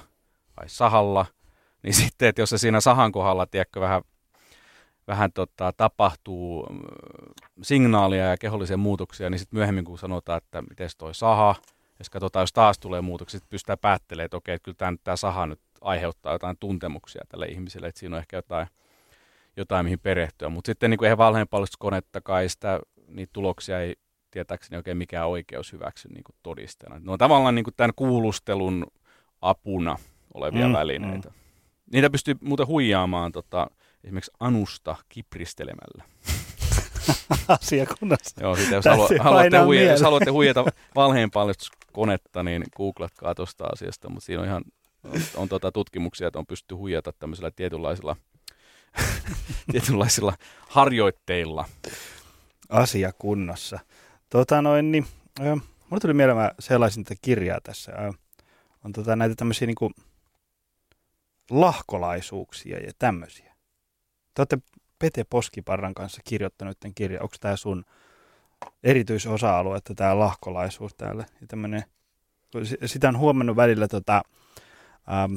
vai sahalla, niin sitten, että jos se siinä sahan kohdalla, tiedätkö, vähän, vähän tota, tapahtuu signaalia ja kehollisia muutoksia, niin sitten myöhemmin kun sanotaan, että miten toi saha, jos katsotaan, jos taas tulee muutoksia, sitten pystytään päättelemään, että okei, että kyllä tämä, tämä saha nyt aiheuttaa jotain tuntemuksia tälle ihmiselle, että siinä on ehkä jotain, jotain mihin perehtyä. Mutta sitten niin kuin eihän valheenpaljastuskonettakaan sitä, niitä tuloksia ei tietääkseni oikein mikään oikeus hyväksy niin kuin todisteena. Ne on tavallaan niin kuin tämän kuulustelun apuna olevia mm, välineitä. Mm. Niitä pystyy muuten huijaamaan tota, esimerkiksi anusta kipristelemällä. Asiakunnassa. Joo, siitä, jos, halu, haluatte, huijata, jos haluatte huijata valheenpaljastuskonetta, niin googlatkaa tuosta asiasta, mutta siinä on ihan on, on tota tutkimuksia, että on pystytty huijata tämmöisillä tietynlaisilla, tietynlaisilla harjoitteilla. Asia kunnossa. Tota noin, niin, äh, mulle tuli mieleen, mä sellaisin tätä kirjaa tässä. Äh, on tota näitä tämmöisiä niin kuin lahkolaisuuksia ja tämmöisiä. Te olette Pete Poskiparran kanssa kirjoittanut tämän kirjan. Onko tämä sun erityisosa-alue, että tämä lahkolaisuus täällä? Ja tämmöinen, sitä on huomannut välillä tota, ähm,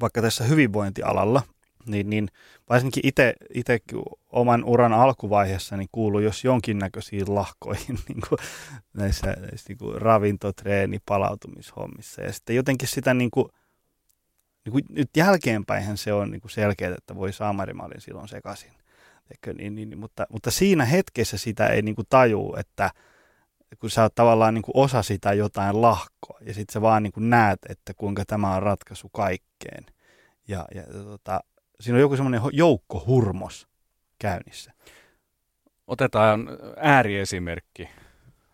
vaikka tässä hyvinvointialalla, niin, niin varsinkin itse oman uran alkuvaiheessa niin kuuluu jos jonkinnäköisiin lahkoihin niin kuin näissä, näissä niin kuin ravinto, treeni, palautumishommissa. Ja sitten jotenkin sitä niin kuin, niin kuin nyt jälkeenpäin se on niin kuin selkeää, että voi olin silloin sekaisin. Eikö, niin, niin, mutta, mutta siinä hetkessä sitä ei niin kuin tajuu, että – kun sä oot tavallaan niin kuin osa sitä jotain lahkoa ja sitten sä vaan niin kuin näet, että kuinka tämä on ratkaisu kaikkeen. Ja, ja tota, siinä on joku semmoinen joukkohurmos käynnissä. Otetaan ääriesimerkki.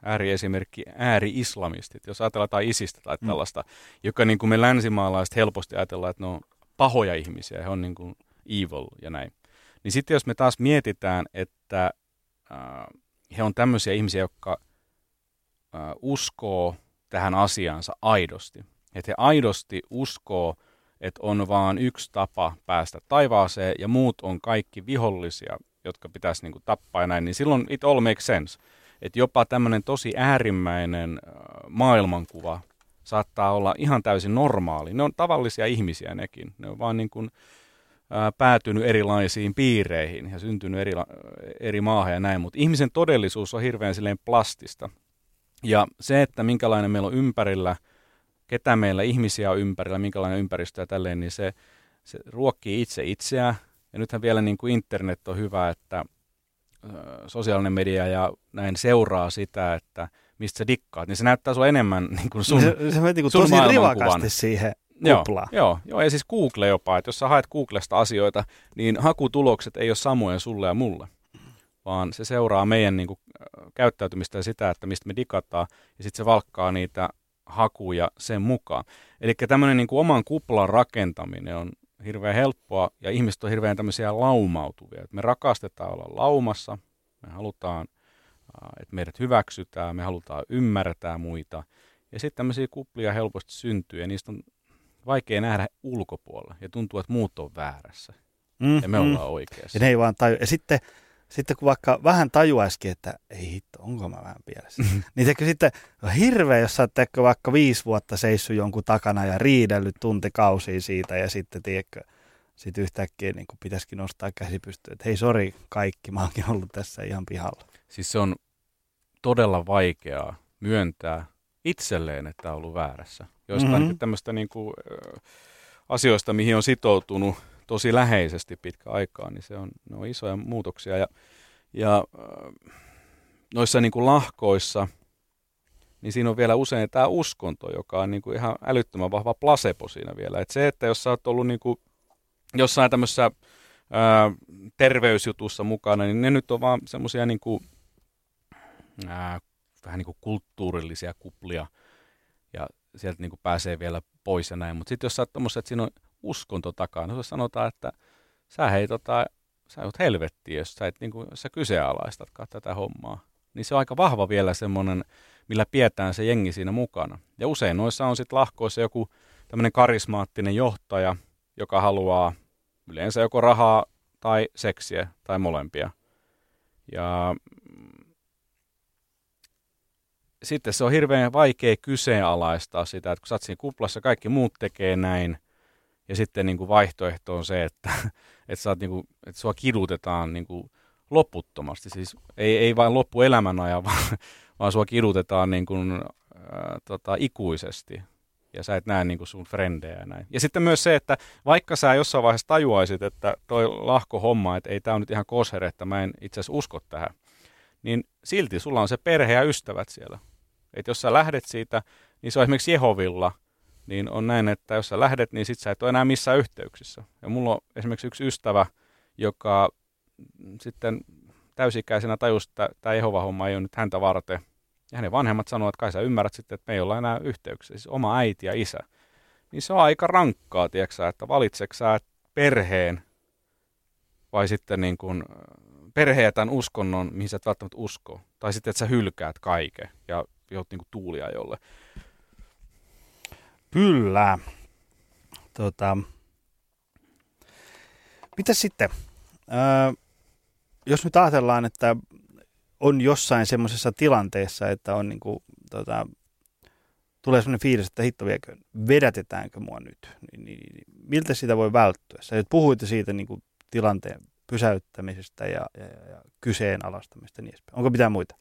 Ääriesimerkki ääri-islamistit. Jos ajatellaan tai isistä tai mm. tällaista, mm. joka niin kuin me länsimaalaiset helposti ajatellaan, että ne on pahoja ihmisiä, he on niin kuin evil ja näin. Niin sitten jos me taas mietitään, että äh, he on tämmöisiä ihmisiä, jotka uskoo tähän asiansa aidosti. Että he aidosti uskoo, että on vaan yksi tapa päästä taivaaseen ja muut on kaikki vihollisia, jotka pitäisi niin kuin, tappaa ja näin, niin silloin it all makes sense. Että jopa tämmöinen tosi äärimmäinen maailmankuva saattaa olla ihan täysin normaali. Ne on tavallisia ihmisiä nekin. Ne on vaan niin kuin, ää, päätynyt erilaisiin piireihin ja syntynyt eri, eri maahan ja näin, mutta ihmisen todellisuus on hirveän silleen plastista. Ja se, että minkälainen meillä on ympärillä, ketä meillä ihmisiä on ympärillä, minkälainen ympäristö ja tälleen, niin se, se ruokkii itse itseään. Ja nythän vielä niin kuin internet on hyvä, että ö, sosiaalinen media ja näin seuraa sitä, että mistä sä dikkaat, niin se näyttää sulle enemmän niin kuin sun, se, se niin kuin sun tosi rivakasti siihen kuplaan. Joo, joo, joo, ja siis Google jopa, että jos sä haet Googlesta asioita, niin hakutulokset ei ole samoja sulle ja mulle vaan se seuraa meidän niin kuin, käyttäytymistä ja sitä, että mistä me digataan, ja sitten se valkkaa niitä hakuja sen mukaan. Eli tämmöinen niin kuin oman kuplan rakentaminen on hirveän helppoa, ja ihmiset on hirveän tämmöisiä laumautuvia. me rakastetaan olla laumassa, me halutaan, että meidät hyväksytään, me halutaan ymmärtää muita, ja sitten tämmöisiä kuplia helposti syntyy, ja niistä on vaikea nähdä ulkopuolella, ja tuntuu, että muut on väärässä, mm, ja me mm. ollaan oikeassa. Ja ne ei vaan taju. Ja sitten sitten kun vaikka vähän tajuaisikin, että ei hitto, onko mä vähän pielessä. niin tekö sitten on hirveä, jos sä oot vaikka viisi vuotta seissyt jonkun takana ja riidellyt tuntikausia siitä ja sitten tiedätkö, sitten yhtäkkiä niin kuin pitäisikin nostaa käsi pystyyn, että hei sori kaikki, mä oonkin ollut tässä ihan pihalla. Siis se on todella vaikeaa myöntää itselleen, että on ollut väärässä. Joistain mm-hmm. tämmöistä niin kuin, asioista, mihin on sitoutunut tosi läheisesti pitkä aikaa, niin se on, ne on isoja muutoksia. Ja, ja noissa niin kuin lahkoissa, niin siinä on vielä usein tämä uskonto, joka on niin kuin ihan älyttömän vahva placebo siinä vielä. Et se, että jos sä oot ollut niin kuin jossain tämmöisessä ää, terveysjutussa mukana, niin ne nyt on vaan semmoisia niin kuin, ää, vähän niin kuin kulttuurillisia kuplia, ja sieltä niin kuin pääsee vielä pois ja näin. Mutta sitten jos sä oot tommoset, että siinä on uskonto takana, niin sanotaan, että sä hei tota, sä oot helvettiä, jos sä, et, niin kuin, jos sä kyseenalaistatkaan tätä hommaa. Niin se on aika vahva vielä semmoinen, millä pidetään se jengi siinä mukana. Ja usein noissa on sitten lahkoissa joku tämmöinen karismaattinen johtaja, joka haluaa yleensä joko rahaa tai seksiä tai molempia. Ja sitten se on hirveän vaikea kyseenalaistaa sitä, että kun sä oot siinä kuplassa, kaikki muut tekee näin, ja sitten niin kuin vaihtoehto on se, että, että, oot niin kuin, että sua kidutetaan niin kuin loputtomasti. Siis ei, ei vain elämän ajan, vaan, vaan sua kidutetaan niin kuin, äh, tota, ikuisesti. Ja sä et näe niin kuin sun frendejä ja näin. Ja sitten myös se, että vaikka sä jossain vaiheessa tajuaisit, että toi lahko homma, että ei tämä on nyt ihan kosher, että mä en itse asiassa usko tähän, niin silti sulla on se perhe ja ystävät siellä. Että jos sä lähdet siitä, niin se on esimerkiksi Jehovilla, niin on näin, että jos sä lähdet, niin sit sä et ole enää missään yhteyksissä. Ja mulla on esimerkiksi yksi ystävä, joka sitten täysikäisenä tajusi, että tämä Jehova-homma ei ole nyt häntä varten. Ja hänen vanhemmat sanoivat, että kai sä ymmärrät sitten, että me ei olla enää yhteyksissä, siis oma äiti ja isä. Niin se on aika rankkaa, tiedätkö että valitseeko sä perheen vai sitten niin kuin perheen ja tämän uskonnon, mihin sä et välttämättä usko. Tai sitten, että sä hylkäät kaiken ja jout niin tuulia jolle. Kyllä. Tota, mitä sitten? Öö, jos nyt ajatellaan, että on jossain semmoisessa tilanteessa, että on niin kuin, tota, tulee semmoinen fiilis, että hitto viekö, vedätetäänkö mua nyt, niin, niin, niin miltä sitä voi välttyä? Sä puhuitte siitä niin kuin, tilanteen pysäyttämisestä ja, ja, ja kyseenalaistamista niin edespäin. Onko mitään muita?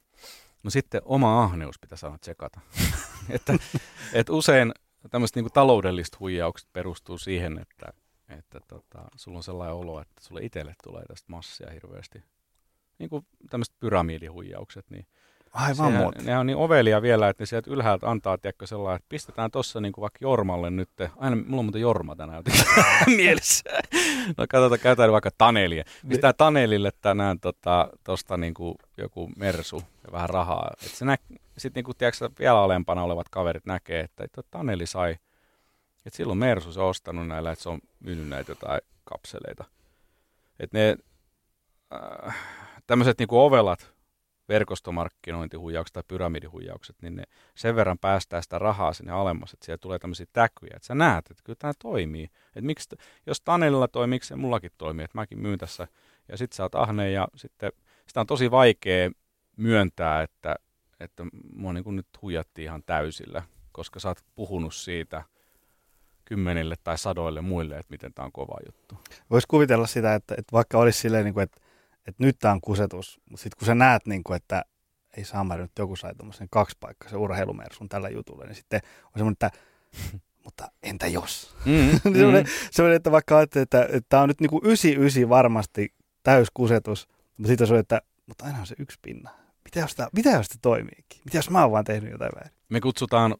No sitten oma ahneus pitää sanoa tsekata. että, että usein tämmöiset niin taloudelliset huijaukset perustuu siihen, että, että tota, sulla on sellainen olo, että sulle itselle tulee tästä massia hirveästi. Niin kuin tämmöiset pyramidihuijaukset, niin Aivan se, Ne on niin ovelia vielä, että ne sieltä ylhäältä antaa tiedätkö, sellainen, että pistetään tuossa niin vaikka Jormalle nyt. Aina, mulla on muuten Jorma tänään mielessä. No katsotaan, käytetään vaikka Tanelia. Pistää Tanelille tänään tota, tosta niin kuin joku mersu ja vähän rahaa. Että se nä- sitten niin kuin, tiedätkö, vielä alempana olevat kaverit näkee, että, että Taneli sai. Että silloin Mersu se on ostanut näillä, että se on myynyt näitä jotain kapseleita. Että ne äh, tämmöiset niin ovelat verkostomarkkinointihuijaukset tai pyramidihuijaukset, niin ne sen verran päästää sitä rahaa sinne alemmas, että siellä tulee tämmöisiä täkyjä, että sä näet, että kyllä tämä toimii. Että miksi, jos Tanelilla toimii, miksi se mullakin toimii, että mäkin myyn tässä, ja sitten sä oot ahne, ja sitten sitä on tosi vaikea myöntää, että, että mua niin nyt huijattiin ihan täysillä, koska sä oot puhunut siitä kymmenille tai sadoille muille, että miten tämä on kova juttu. Voisi kuvitella sitä, että, että vaikka olisi silleen, niin kuin, että että nyt tämä on kusetus, mutta sitten kun sä näet, niin kuin, että ei saa nyt joku sai tuommoisen kaksipaikkaisen urheilumersun tällä jutulla, niin sitten on semmoinen, että mutta entä jos? Mm, mm. semmoinen, semmoinen, että vaikka että, että, tämä on nyt niin kuin ysi ysi varmasti täyskusetus, mutta sitten on että mutta aina on se yksi pinna. Mitä jos tämä, mitä jos tämä toimiikin? Mitä jos mä oon vaan tehnyt jotain väärin? Me kutsutaan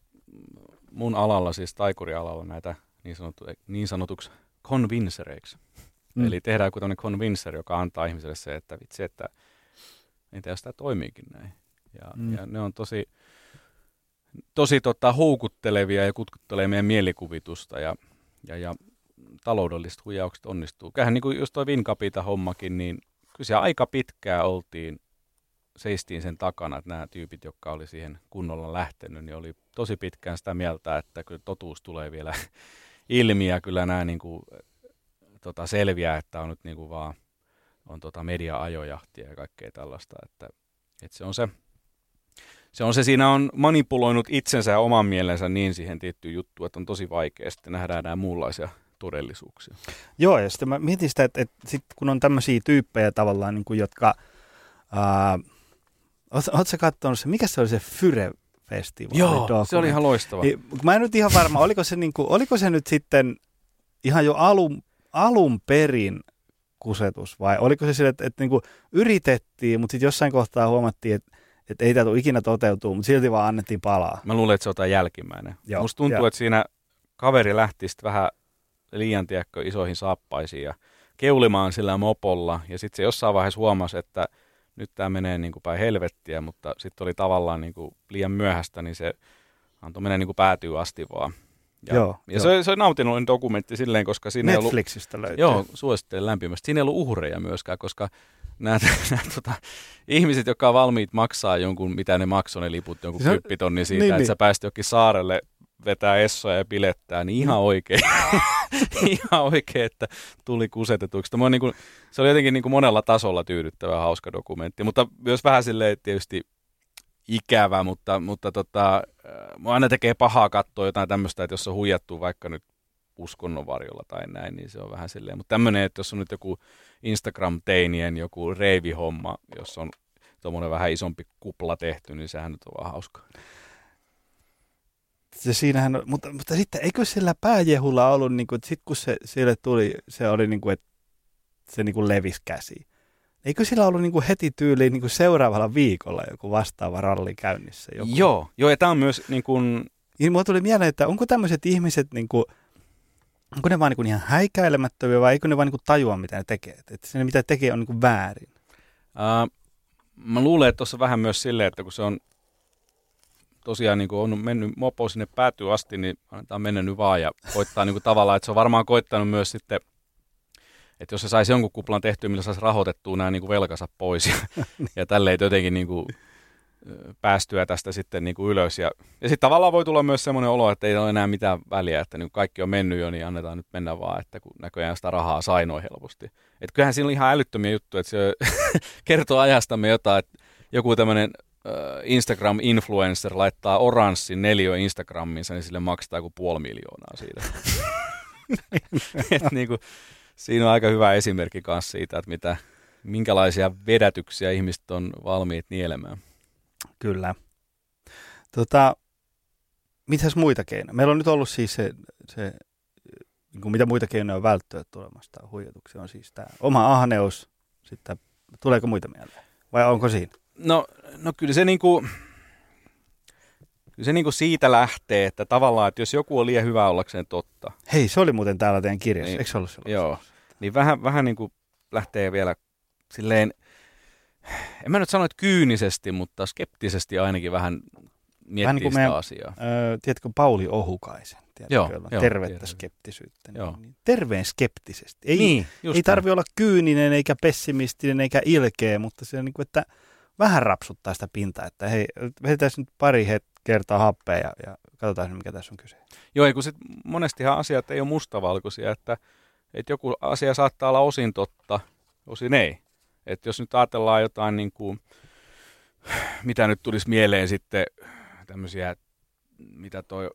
mun alalla, siis taikurialalla näitä niin, sanottu, niin sanotuksi convincereiksi. Mm. Eli tehdään joku tämmöinen convincer, joka antaa ihmiselle se, että vitsi, että entä jos tämä toimiikin näin. Ja, mm. ja ne on tosi, tosi tota, houkuttelevia ja kutkuttelee meidän mielikuvitusta ja, ja, ja taloudelliset huijaukset onnistuu. Kyllähän niin kuin just toi Vinkapita hommakin, niin kyllä aika pitkään oltiin, seistiin sen takana, että nämä tyypit, jotka oli siihen kunnolla lähtenyt, niin oli tosi pitkään sitä mieltä, että kyllä totuus tulee vielä ilmi ja kyllä nämä niin kuin, tota, selviää, että on nyt niinku vaan on tota media-ajojahtia ja kaikkea tällaista, että, että se on se, se on se, siinä on manipuloinut itsensä ja oman mielensä niin siihen tiettyyn juttuun, että on tosi vaikea sitten nähdä nämä muunlaisia todellisuuksia. Joo, ja sitten mä mietin sitä, että, että sit kun on tämmöisiä tyyppejä tavallaan, niin kuin, jotka... Ää, Oletko katsonut se, mikä se oli se Fyre festivaali. Joo, se oli ihan loistava. Niin, mä en nyt ihan varma, oliko se, niin kuin, oliko se nyt sitten ihan jo alun, alun perin kusetus vai oliko se sille, että, että niin kuin yritettiin, mutta sitten jossain kohtaa huomattiin, että, että ei tämä tule ikinä toteutuu, mutta silti vaan annettiin palaa. Mä luulen, että se on tämä jälkimmäinen. Joo, Musta tuntuu, jo. että siinä kaveri lähti sitten vähän liian tiekko isoihin saappaisiin ja keulimaan sillä mopolla. Ja sitten se jossain vaiheessa huomasi, että nyt tämä menee niin kuin päin helvettiä, mutta sitten oli tavallaan niin kuin liian myöhäistä, niin se antoi mennä niin kuin päätyy asti vaan. Ja, joo, ja joo. Se, se on nautinnollinen dokumentti silleen, koska siinä Netflixistä ei ollut, löytyy. Joo, suosittelen lämpimästi. Siinä ei ollut uhreja myöskään, koska nämä, nämä tota, ihmiset, jotka on valmiit maksaa jonkun, mitä ne maksoi ne liput, jonkun kyppitonnin siitä, niin, että niin. sä pääsit jokin saarelle vetää essoja ja pilettää, niin ihan oikein, ihan oikein, että tuli kusetetuksi. Tämä on niin kuin, se oli jotenkin niin kuin monella tasolla tyydyttävä hauska dokumentti, mutta myös vähän silleen tietysti ikävä, mutta, mutta tota, äh, aina tekee pahaa katsoa jotain tämmöistä, että jos on huijattu vaikka nyt uskonnon varjolla tai näin, niin se on vähän silleen. Mutta tämmöinen, että jos on nyt joku Instagram-teinien joku reivihomma, jos on tuommoinen vähän isompi kupla tehty, niin sehän nyt on vaan hauska se siinähän, mutta, mutta sitten eikö sillä pääjehulla ollut, niin kuin, sitten kun se sille tuli, se oli niin kuin, että se niin kuin levisi käsi. Eikö sillä ollut niin kuin heti tyyliin niin kuin seuraavalla viikolla joku vastaava ralli käynnissä? Joku? Joo, joo ja tämä on myös niin kuin... Niin, mulla tuli mieleen, että onko tämmöiset ihmiset, niin kuin, onko ne vaan niin kuin ihan häikäilemättömiä vai eikö ne vaan niin kuin tajua, mitä ne tekee? Että se, mitä tekee, on niin kuin väärin. Uh, mä luulen, että tuossa vähän myös silleen, että kun se on tosiaan niin kuin on mennyt mopo sinne päätyy asti, niin annetaan mennä nyt vaan ja koittaa niin kuin tavallaan, että se on varmaan koittanut myös sitten, että jos se saisi jonkun kuplan tehtyä, millä saisi rahoitettua nämä niin kuin velkansa pois ja, ja tälleen jotenkin niin kuin päästyä tästä sitten niin kuin ylös. Ja, ja sitten tavallaan voi tulla myös semmoinen olo, että ei ole enää mitään väliä, että niin kaikki on mennyt jo, niin annetaan nyt mennä vaan, että kun näköjään sitä rahaa sai noin helposti. Että kyllähän siinä on ihan älyttömiä juttuja, että se kertoo ajastamme jotain, että joku tämmöinen Instagram-influencer laittaa oranssin neliö Instagramiinsa, niin sille maksaa kuin puoli miljoonaa siitä. Et niin kuin, siinä on aika hyvä esimerkki myös siitä, että mitä, minkälaisia vedätyksiä ihmiset on valmiit nielemään. Kyllä. Tota, mitäs muita keinoja? Meillä on nyt ollut siis se, se niin kuin mitä muita keinoja välttyä tulemasta huijatuksi on siis tämä oma ahneus, sitten tuleeko muita mieleen? Vai onko siinä? No, no kyllä se niinku, kyllä se niinku siitä lähtee, että tavallaan, että jos joku on liian hyvä ollakseen totta. Hei, se oli muuten täällä teidän kirjassa, niin, eikö ollut sellaista? Joo, niin vähän, vähän niinku lähtee vielä silleen, en mä nyt sano, että kyynisesti, mutta skeptisesti ainakin vähän miettii vähän niin sitä meidän, asiaa. Ö, tiedätkö Pauli Ohukaisen? Tiedätkö, joo, joo, tervettä tiedän. skeptisyyttä. Niin, joo. Niin, terveen skeptisesti. Ei, niin, ei tarvi olla kyyninen eikä pessimistinen eikä ilkeä, mutta se on niin kuin, että – vähän rapsuttaa sitä pintaa, että hei, vedetään nyt pari kertaa happea ja, ja katsotaan, mikä tässä on kyse. Joo, ei kun sit monestihan asiat ei ole mustavalkoisia, että, että joku asia saattaa olla osin totta, osin ei. Että jos nyt ajatellaan jotain niin kuin, mitä nyt tulisi mieleen sitten tämmöisiä, mitä toi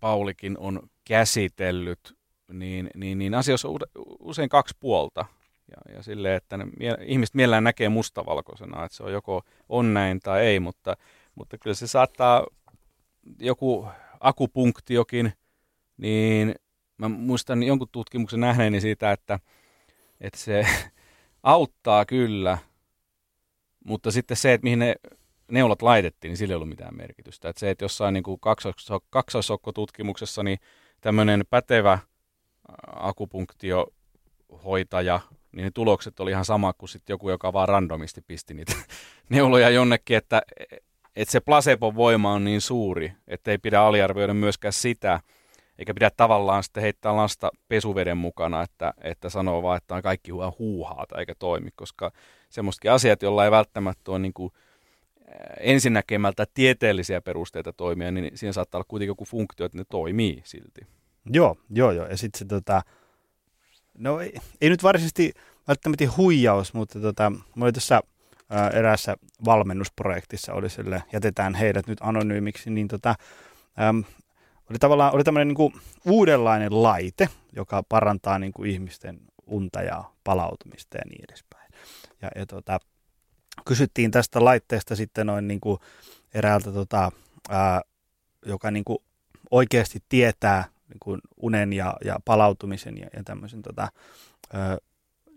Paulikin on käsitellyt, niin, niin, niin asioissa on usein kaksi puolta. Ja, ja sille, että ne, mie, ihmiset mielellään näkee mustavalkoisena, että se on joko on näin tai ei, mutta, mutta kyllä se saattaa joku akupunktiokin, niin mä muistan jonkun tutkimuksen nähneeni siitä, että, että se auttaa kyllä, mutta sitten se, että mihin ne neulat laitettiin, niin sillä ei ollut mitään merkitystä. Että se, että jossain niin kuin kaksoissokkotutkimuksessa niin tämmöinen pätevä akupunktiohoitaja niin ne tulokset oli ihan sama kuin sit joku, joka vaan randomisti pisti niitä neuloja jonnekin, että, että se placebo-voima on niin suuri, että ei pidä aliarvioida myöskään sitä, eikä pidä tavallaan sitten heittää lasta pesuveden mukana, että, että sanoo vaan, että on kaikki huuhaata eikä toimi, koska semmoistakin asiat, joilla ei välttämättä ole niin kuin ensinnäkemältä tieteellisiä perusteita toimia, niin siinä saattaa olla kuitenkin joku funktio, että ne toimii silti. Joo, joo, joo. Ja sitten se tota, No ei, ei nyt varsinaisesti, välttämättä huijaus, mutta tota, mä olin tässä ää, eräässä valmennusprojektissa, oli sille, jätetään heidät nyt anonyymiksi, niin tota, äm, oli tavallaan oli tämmöinen niin uudenlainen laite, joka parantaa niin kuin ihmisten unta ja palautumista ja niin edespäin. Ja, ja tota, kysyttiin tästä laitteesta sitten noin niin kuin eräältä, tota, ää, joka niin kuin oikeasti tietää niin kuin unen ja, ja palautumisen ja, ja tämmöisen, tota, ää,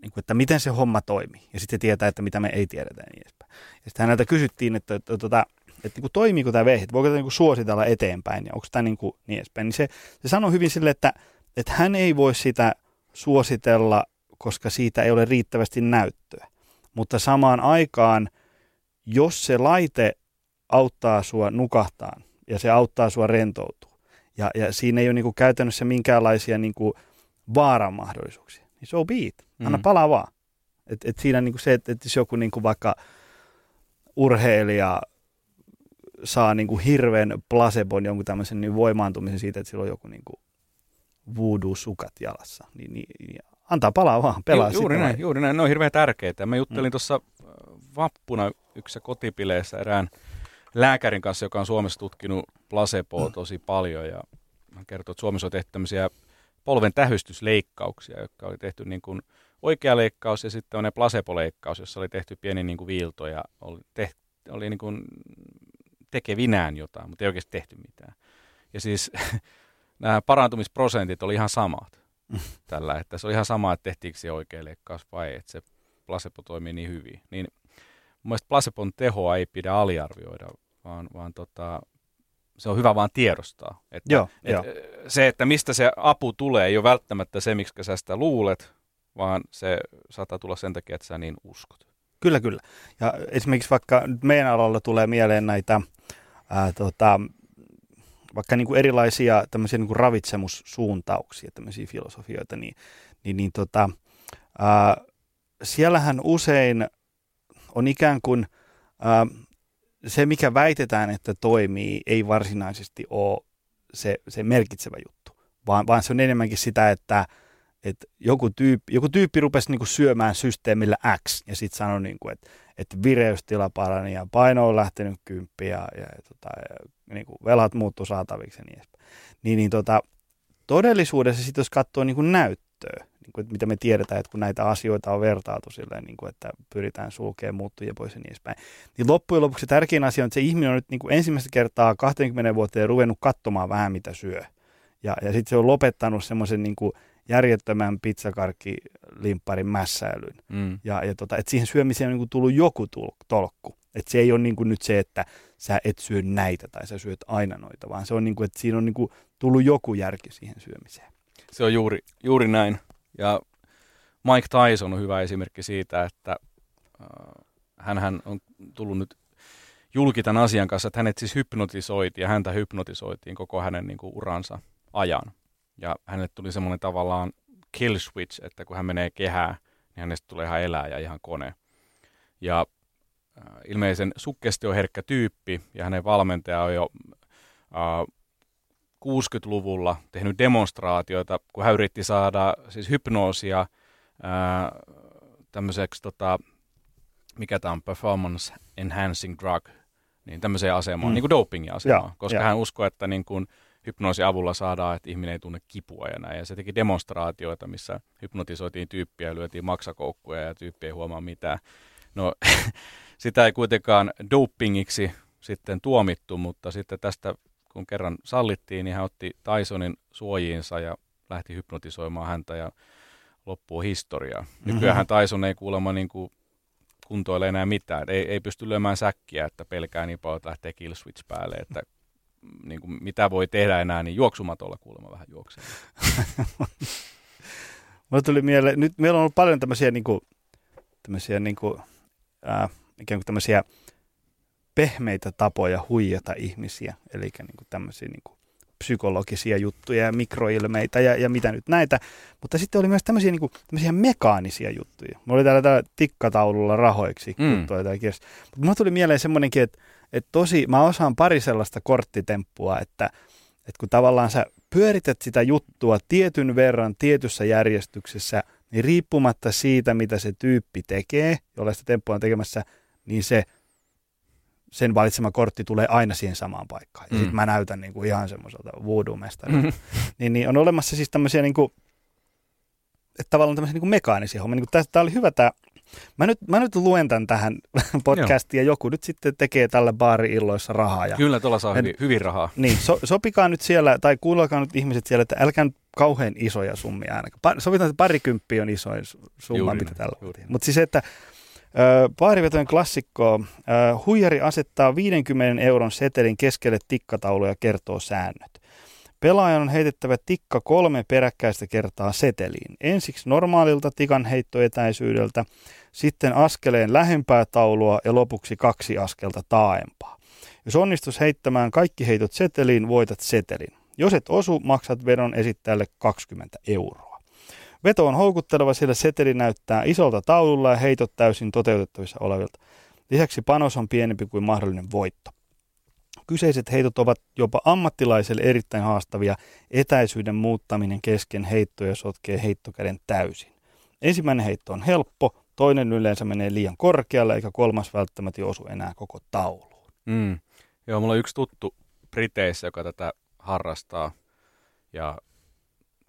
niin kuin, että miten se homma toimii. Ja sitten tietää, että mitä me ei tiedetä ja niin edespäin. Ja sitten häneltä kysyttiin, että, että, että, että, että niin kuin, toimiiko tämä vehi, voiko tämä niin kuin suositella eteenpäin ja onko tämä niin, kuin, niin edespäin. Niin se, se sanoi hyvin sille, että, että hän ei voi sitä suositella, koska siitä ei ole riittävästi näyttöä. Mutta samaan aikaan, jos se laite auttaa sua nukahtaan ja se auttaa sua rentoutua, ja, ja siinä ei ole niin kuin käytännössä minkäänlaisia niin kuin vaaran mahdollisuuksia, niin so be it. Anna mm. palaa vaan. Et, et siinä niin kuin se, että et jos joku niin kuin vaikka urheilija saa niin kuin hirveän placebon jonkun tämmöisen niin voimaantumisen siitä, että sillä on joku niin kuin voodoo-sukat jalassa, niin, niin, niin antaa palaa vaan, pelaa Ju, juuri näin, juuri näin, ne on hirveän tärkeitä. Mä juttelin mm. tuossa äh, vappuna yksi kotipileissä erään lääkärin kanssa, joka on Suomessa tutkinut placeboa tosi paljon ja hän kertoi, että Suomessa on tehty tämmöisiä polven tähystysleikkauksia, jotka oli tehty niin kuin oikea leikkaus ja sitten ne placebo-leikkaus, jossa oli tehty pieni niin kuin viilto ja oli, tehty, oli niin kuin tekevinään jotain, mutta ei oikeasti tehty mitään. Ja siis nämä parantumisprosentit oli ihan samat tällä, että se oli ihan sama, että tehtiinkö se oikea leikkaus vai että se placebo toimii niin hyvin. Niin mun mielestä placebon tehoa ei pidä aliarvioida, vaan, vaan tota, se on hyvä vaan tiedostaa. Että, joo, et, joo. Se, että mistä se apu tulee, ei ole välttämättä se, miksi sä sitä luulet, vaan se saattaa tulla sen takia, että sä niin uskot. Kyllä, kyllä. Ja esimerkiksi vaikka meidän alalla tulee mieleen näitä ää, tota, vaikka niin kuin erilaisia tämmöisiä niin kuin ravitsemussuuntauksia, tämmöisiä filosofioita, niin, niin, niin tota, ää, siellähän usein on ikään kuin ää, se, mikä väitetään, että toimii, ei varsinaisesti ole se, se merkitsevä juttu, vaan, vaan se on enemmänkin sitä, että, että joku, tyyppi, joku tyyppi rupesi niin kuin syömään systeemillä X ja sitten sanoi, niin kuin, että, että vireystila parani ja paino on lähtenyt kymppi ja, ja, ja, tota, ja niin kuin velat muuttu saataviksi ja niin edespäin. Niin, niin tota, todellisuudessa sitten jos katsoo niin kuin näyttöä, niin kuin, että mitä me tiedetään, että kun näitä asioita on vertailtu silleen, niin kuin, että pyritään sulkemaan muuttuja pois ja niin edespäin, niin loppujen lopuksi tärkein asia on, että se ihminen on nyt niin kuin ensimmäistä kertaa 20 vuotta ruvennut katsomaan vähän mitä syö. Ja, ja sitten se on lopettanut semmoisen niin kuin järjettömän pizzakarkkilimpparin mässäilyn. Mm. Ja, ja tota, että siihen syömiseen on niin kuin tullut joku tolkku. Että se ei ole niin kuin nyt se, että sä et syö näitä tai sä syöt aina noita, vaan se on niin kuin, että siinä on niin kuin tullut joku järki siihen syömiseen. Se on juuri, juuri näin. Ja Mike Tyson on hyvä esimerkki siitä, että äh, hän on tullut nyt julki tämän asian kanssa, että hänet siis hypnotisoitiin ja häntä hypnotisoitiin koko hänen niin kuin, uransa ajan. Ja hänelle tuli semmoinen tavallaan kill switch, että kun hän menee kehään, niin hänestä tulee ihan elää ja ihan kone. Ja äh, ilmeisen sukkestioherkkä tyyppi ja hänen valmentaja on jo äh, 60-luvulla tehnyt demonstraatioita, kun hän yritti saada siis hypnoosia ää, tämmöiseksi, tota, mikä tämä on, performance enhancing drug, niin tämmöiseen asemaan, mm. niin kuin dopingin asemaan, ja, koska ja. hän uskoi, että niin kuin hypnoosin avulla saadaan, että ihminen ei tunne kipua ja näin. Ja se teki demonstraatioita, missä hypnotisoitiin tyyppiä ja lyötiin maksakoukkuja ja tyyppi ei huomaa mitään. No, sitä ei kuitenkaan dopingiksi sitten tuomittu, mutta sitten tästä kun kerran sallittiin, niin hän otti Tysonin suojiinsa ja lähti hypnotisoimaan häntä ja loppuu historiaa. Mm-hmm. Nykyään Tyson ei kuulemma niin kuin kuntoile enää mitään. Ei, ei pysty lyömään säkkiä, että pelkää niin paljon, että lähtee kill switch päälle, että niin kuin, mitä voi tehdä enää, niin juoksumatolla kuulemma vähän juoksee. Mulle tuli mieleen, nyt meillä on ollut paljon tämmöisiä, niin kuin, tämmöisiä niin kuin, äh, ikään kuin tämmöisiä pehmeitä tapoja huijata ihmisiä, eli niin kuin tämmöisiä niin kuin psykologisia juttuja ja mikroilmeitä ja, ja mitä nyt näitä. Mutta sitten oli myös tämmöisiä, niin kuin, tämmöisiä mekaanisia juttuja. Mulla oli täällä, täällä tikkataululla rahoiksi mm. juttuja tai Mutta mulla tuli mieleen semmoinenkin, että, että tosi, mä osaan pari sellaista korttitemppua, että, että kun tavallaan sä pyörität sitä juttua tietyn verran tietyssä järjestyksessä niin riippumatta siitä, mitä se tyyppi tekee, jolle sitä temppua on tekemässä, niin se sen valitsema kortti tulee aina siihen samaan paikkaan. Ja mm. sitten mä näytän niin kuin ihan semmoiselta voodoo-mestarilta. Mm. niin, niin on olemassa siis tämmöisiä niin kuin, että tavallaan tämmöisiä niin kuin mekaanisia hommia. Niin tämä oli hyvä tämä Mä nyt, mä nyt luen tämän tähän podcastiin ja joku nyt sitten tekee tällä baari-illoissa rahaa. Ja, Kyllä, tuolla saa hyvin, hyvin rahaa. Niin, so, sopikaa nyt siellä, tai kuunnelkaa nyt ihmiset siellä, että älkää nyt kauhean isoja summia ainakaan. Pa, sovitaan, että parikymppi on isoin summa, juuri mitä tällä. Mutta siis, että Baarivetojen klassikko. Huijari asettaa 50 euron setelin keskelle tikkataulu ja kertoo säännöt. Pelaajan on heitettävä tikka kolme peräkkäistä kertaa seteliin. Ensiksi normaalilta tikan heittoetäisyydeltä, sitten askeleen lähempää taulua ja lopuksi kaksi askelta taaempaa. Jos onnistus heittämään kaikki heitot seteliin, voitat setelin. Jos et osu, maksat vedon esittäjälle 20 euroa. Veto on houkutteleva, sillä seteli näyttää isolta taululla ja heitot täysin toteutettavissa olevilta. Lisäksi panos on pienempi kuin mahdollinen voitto. Kyseiset heitot ovat jopa ammattilaiselle erittäin haastavia. Etäisyyden muuttaminen kesken heittoja sotkee heittokäden täysin. Ensimmäinen heitto on helppo, toinen yleensä menee liian korkealle eikä kolmas välttämättä osu enää koko tauluun. Mm. Joo, mulla on yksi tuttu Briteissä, joka tätä harrastaa. Ja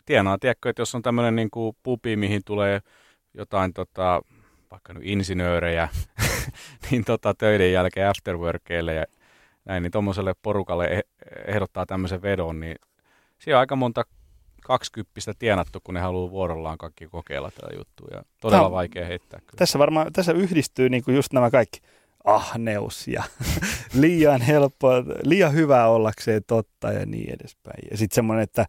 tienaa, tiedätkö, että jos on tämmöinen niin kuin pubi, mihin tulee jotain tota, vaikka nyt insinöörejä, niin tota, töiden jälkeen afterworkeille ja näin, niin tuommoiselle porukalle e-, ehdottaa tämmöisen vedon, niin siellä on aika monta kaksikymppistä tienattu, kun ne haluaa vuorollaan kaikki kokeilla tätä juttua. Ja todella no, vaikea heittää. Kyllä. Tässä varmaan, tässä yhdistyy niin kuin just nämä kaikki ahneus ja liian helppoa, liian hyvää ollakseen totta ja niin edespäin. Ja sitten semmoinen, että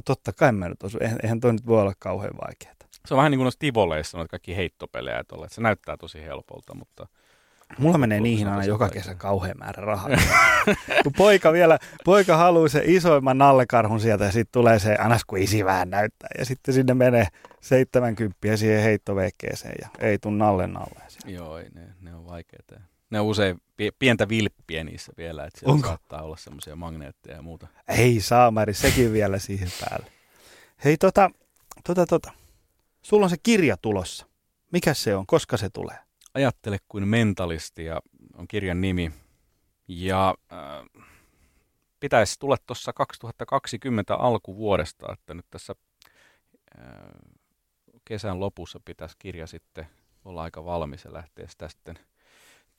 no totta kai mä nyt osu, eihän, toi nyt voi olla kauhean vaikeaa. Se on vähän niin kuin noissa tivoleissa, noita kaikki heittopelejä, että se näyttää tosi helpolta, mutta Mulla menee niihin aina joka kesä kauhean määrä rahaa. Kun poika vielä, poika haluaa se isoimman nallekarhun sieltä ja sitten tulee se, annas kun isi vähän näyttää. Ja sitten sinne menee 70 siihen heittoveikkeeseen ja ei tuu nalle nalle. Joo, ei, ne, ne on vaikeita. Ne on usein pientä vilppiä niissä vielä, että siellä Onko? saattaa olla semmoisia magneetteja ja muuta. Ei saamari, sekin vielä siihen päälle. Hei tota, tota, tota. Sulla on se kirja tulossa. Mikä se on? Koska se tulee? Ajattele kuin mentalisti ja on kirjan nimi. Ja äh, pitäisi tulla tuossa 2020 alkuvuodesta, että nyt tässä äh, kesän lopussa pitäisi kirja sitten olla aika valmis ja lähteä sitä sitten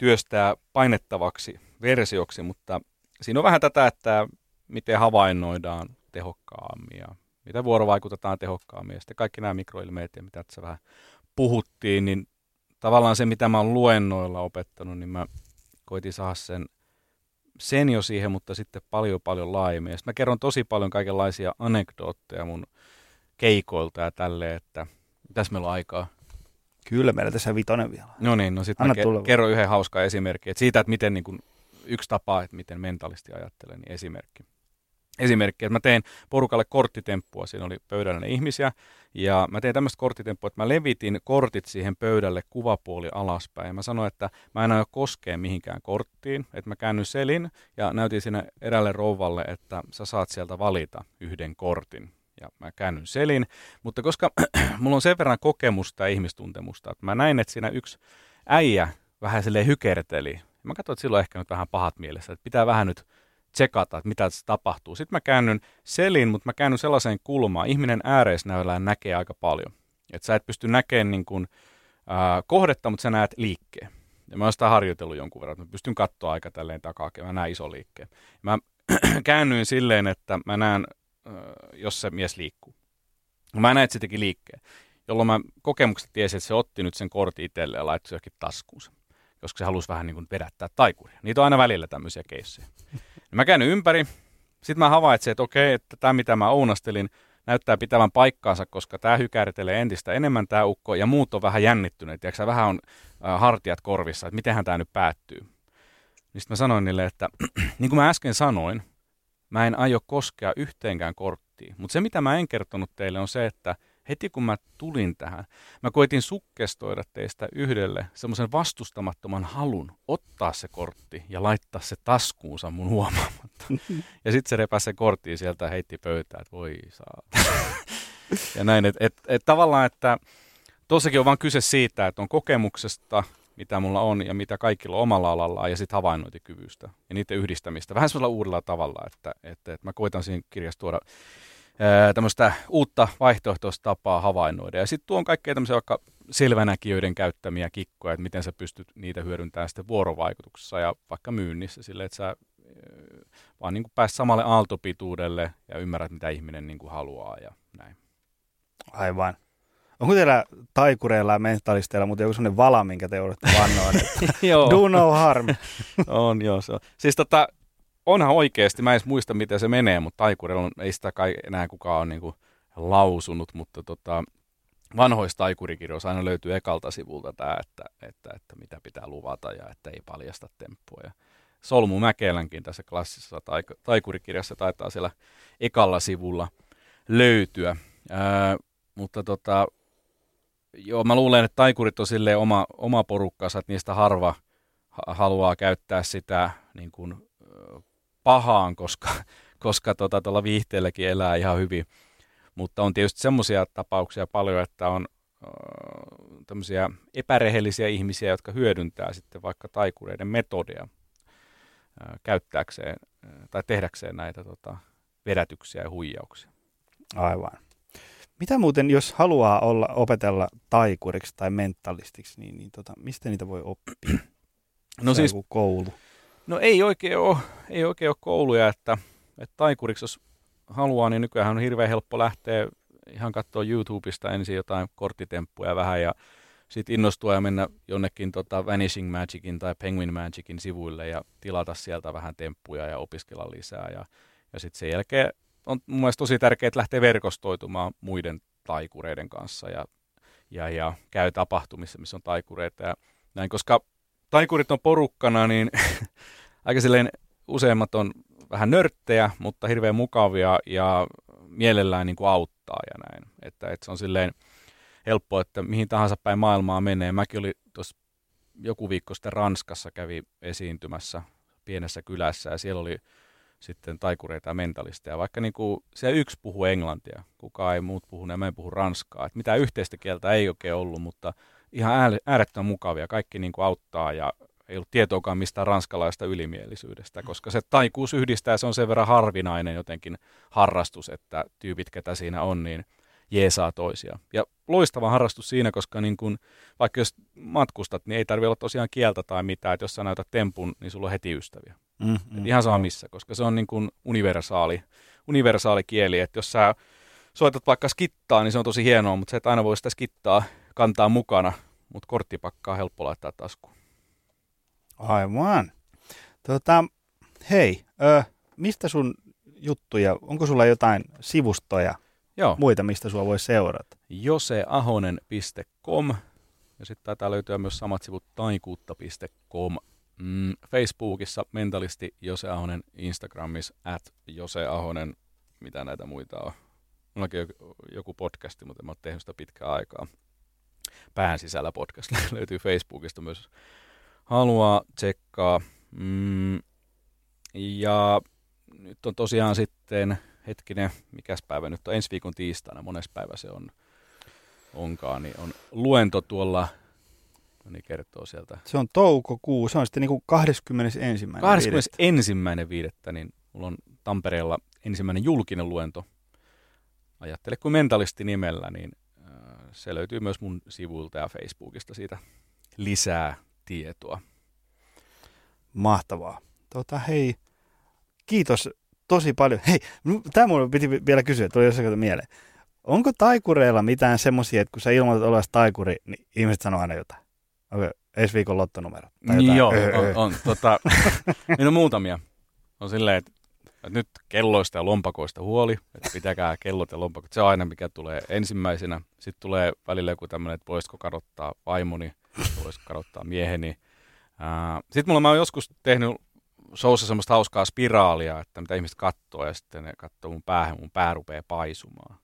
työstää painettavaksi versioksi, mutta siinä on vähän tätä, että miten havainnoidaan tehokkaammin ja mitä vuorovaikutetaan tehokkaammin. Ja sitten kaikki nämä mikroilmeet ja mitä tässä vähän puhuttiin, niin tavallaan se, mitä mä oon luennoilla opettanut, niin mä koitin saada sen, sen jo siihen, mutta sitten paljon paljon laajemmin. Ja sitten mä kerron tosi paljon kaikenlaisia anekdootteja mun keikoilta ja tälleen, että mitäs meillä on aikaa? Kyllä, meillä tässä vitonen vielä. No niin, no sitten mä ke- kerron yhden hauskan esimerkin. Että siitä, että miten niin kun, yksi tapa, että miten mentalisti ajattelen, niin esimerkki. Esimerkki, että mä tein porukalle korttitemppua, siinä oli pöydällä ihmisiä, ja mä tein tämmöistä korttitemppua, että mä levitin kortit siihen pöydälle kuvapuoli alaspäin, ja mä sanoin, että mä en aio koskea mihinkään korttiin, että mä käännyn selin, ja näytin sinne erälle rouvalle, että sä saat sieltä valita yhden kortin, ja mä käännyn selin, mutta koska mulla on sen verran kokemusta ja ihmistuntemusta, että mä näin, että siinä yksi äijä vähän silleen hykerteli, mä katsoin, että silloin ehkä nyt vähän pahat mielessä, että pitää vähän nyt tsekata, että mitä tässä tapahtuu. Sitten mä käännyn selin, mutta mä käännyn sellaiseen kulmaan. Ihminen ääreisnäöllään näkee aika paljon. Että sä et pysty näkemään niin kuin, äh, kohdetta, mutta sä näet liikkeen. Ja mä oon sitä harjoitellut jonkun verran, että mä pystyn katsoa aika tälleen takaa, mä näen iso liikkeen. Mä käännyin silleen, että mä näen, jos se mies liikkuu. Mä näen, että se teki liikkeen, jolloin mä kokemuksesta tiesin, että se otti nyt sen kortin itselleen ja laittoi johonkin taskuunsa koska se halusi vähän niin kuin vedättää taikuria. Niitä on aina välillä tämmöisiä keissejä. Mä käyn ympäri, sitten mä havaitsin, että okei, että tämä mitä mä ounastelin näyttää pitävän paikkaansa, koska tämä hykääritelee entistä enemmän tämä ukko ja muut on vähän jännittyneet. Tiedätkö, vähän on äh, hartiat korvissa, että mitenhän tämä nyt päättyy. Niin sitten mä sanoin niille, että niin kuin mä äsken sanoin, mä en aio koskea yhteenkään korttiin. Mutta se mitä mä en kertonut teille on se, että – heti kun mä tulin tähän, mä koitin sukkestoida teistä yhdelle semmoisen vastustamattoman halun ottaa se kortti ja laittaa se taskuunsa mun huomaamatta. ja sitten se repäsi se kortti sieltä ja heitti pöytään, että voi saa. ja näin. Et, et, et tavallaan, että tuossakin on vain kyse siitä, että on kokemuksesta, mitä mulla on ja mitä kaikilla omalla alallaan ja sitten havainnointikyvystä ja niiden yhdistämistä. Vähän sellaisella uudella tavalla, että, että, että mä koitan siinä kirjassa tuoda tämmöistä uutta vaihtoehtoista tapaa havainnoida. Ja sitten tuon kaikkea tämmöisiä vaikka selvänäkijöiden käyttämiä kikkoja, että miten sä pystyt niitä hyödyntämään sitten vuorovaikutuksessa ja vaikka myynnissä sille, että sä vaan niin pääst samalle aaltopituudelle ja ymmärrät, mitä ihminen niin kuin haluaa ja näin. Aivan. Onko teillä taikureilla ja mentalisteilla muuten joku sellainen vala, minkä te joudutte vannoa, että do no harm? on, joo. Se on. Siis tota, onhan oikeasti, mä en edes muista miten se menee, mutta taikureilla on, ei sitä kai enää kukaan ole niin lausunut, mutta tota, vanhoista taikurikirjoissa aina löytyy ekalta sivulta tämä, että, että, että, mitä pitää luvata ja että ei paljasta temppua. Ja Solmu Mäkelänkin tässä klassisessa taikurikirjassa taitaa siellä ekalla sivulla löytyä. Ää, mutta tota, joo, mä luulen, että taikurit on silleen oma, oma porukkansa, että niistä harva haluaa käyttää sitä niin kuin, pahaan, koska, koska tota, tuolla viihteelläkin elää ihan hyvin. Mutta on tietysti semmoisia tapauksia paljon, että on tämmöisiä epärehellisiä ihmisiä, jotka hyödyntää sitten vaikka taikureiden metodia käyttääkseen tai tehdäkseen näitä tota, vedätyksiä ja huijauksia. Aivan. Mitä muuten, jos haluaa olla, opetella taikuriksi tai mentalistiksi, niin, niin tota, mistä niitä voi oppia? No siis, koulu? No ei oikein ole, ei oikein ole kouluja, että, että taikuriksi jos haluaa, niin nykyään on hirveän helppo lähteä ihan katsoa YouTubesta ensin jotain korttitemppuja vähän ja sitten innostua ja mennä jonnekin tota Vanishing Magicin tai Penguin Magicin sivuille ja tilata sieltä vähän temppuja ja opiskella lisää. Ja, ja sitten sen jälkeen on mun mielestä tosi tärkeää lähteä verkostoitumaan muiden taikureiden kanssa ja, ja, ja käy tapahtumissa, missä on taikureita ja näin, koska taikurit on porukkana, niin aika silleen useimmat on vähän nörttejä, mutta hirveän mukavia ja mielellään niin kuin auttaa ja näin. Että, että se on silleen helppo, että mihin tahansa päin maailmaa menee. Mäkin oli tuossa joku viikko sitten Ranskassa kävi esiintymässä pienessä kylässä ja siellä oli sitten taikureita ja mentalisteja. Vaikka niin kuin, se yksi puhuu englantia, kukaan ei muut puhu, ja mä en puhu ranskaa. Että mitään yhteistä kieltä ei oikein ollut, mutta ihan äärettömän mukavia. Kaikki niin kuin auttaa ja ei ollut tietoakaan mistään ranskalaista ylimielisyydestä, koska se taikuus yhdistää, se on sen verran harvinainen jotenkin harrastus, että tyypit, ketä siinä on, niin jeesaa toisia. Ja loistava harrastus siinä, koska niin kun, vaikka jos matkustat, niin ei tarvitse olla tosiaan kieltä tai mitään, että jos sä näytät tempun, niin sulla on heti ystäviä. Mm, mm, ihan saa missä, koska se on niin kuin universaali, universaali kieli, että jos sä soitat vaikka skittaa, niin se on tosi hienoa, mutta se et aina voi sitä skittaa kantaa mukana, mutta korttipakkaa on helppo laittaa taskuun. Aivan. Tota, hei, ö, mistä sun juttuja, onko sulla jotain sivustoja, Joo. muita, mistä sua voi seurata? joseahonen.com ja sitten taitaa löytyä myös samat sivut taikuutta.com. Mm, Facebookissa mentalisti Jose Ahonen, Instagramissa at Jose Ahonen, mitä näitä muita on. Mullakin on joku podcasti, mutta en ole tehnyt sitä pitkään aikaa. Pään sisällä podcast löytyy Facebookista myös haluaa tsekkaa. Mm, ja nyt on tosiaan sitten, hetkinen, mikäs päivä nyt on, ensi viikon tiistaina, mones päivä se on, onkaan, niin on luento tuolla, no niin kertoo sieltä. Se on toukokuu, se on sitten niin kuin 21. 21. viidettä, niin mulla on Tampereella ensimmäinen julkinen luento. Ajattele kuin mentalisti nimellä, niin äh, se löytyy myös mun sivuilta ja Facebookista siitä lisää tietoa. Mahtavaa. Tota, hei, kiitos tosi paljon. Hei, tämä mun piti vielä kysyä, tuli jossain mieleen. Onko taikureilla mitään semmoisia, että kun sä ilmoitat olevasi taikuri, niin ihmiset sanoo aina jotain? Onko ensi viikon lottonumero? Jotain? Joo, öö, on. on tota, niin on muutamia. On silleen, että, että nyt kelloista ja lompakoista huoli, että pitäkää kellot ja lompakot. Se on aina, mikä tulee ensimmäisenä. Sitten tulee välillä joku tämmöinen, että voisiko kadottaa vaimoni voisi kadottaa mieheni. Sitten mulla mä oon joskus tehnyt showssa semmoista hauskaa spiraalia, että mitä ihmiset katsoo ja sitten ne katsoo mun päähän, mun pää rupeaa paisumaan.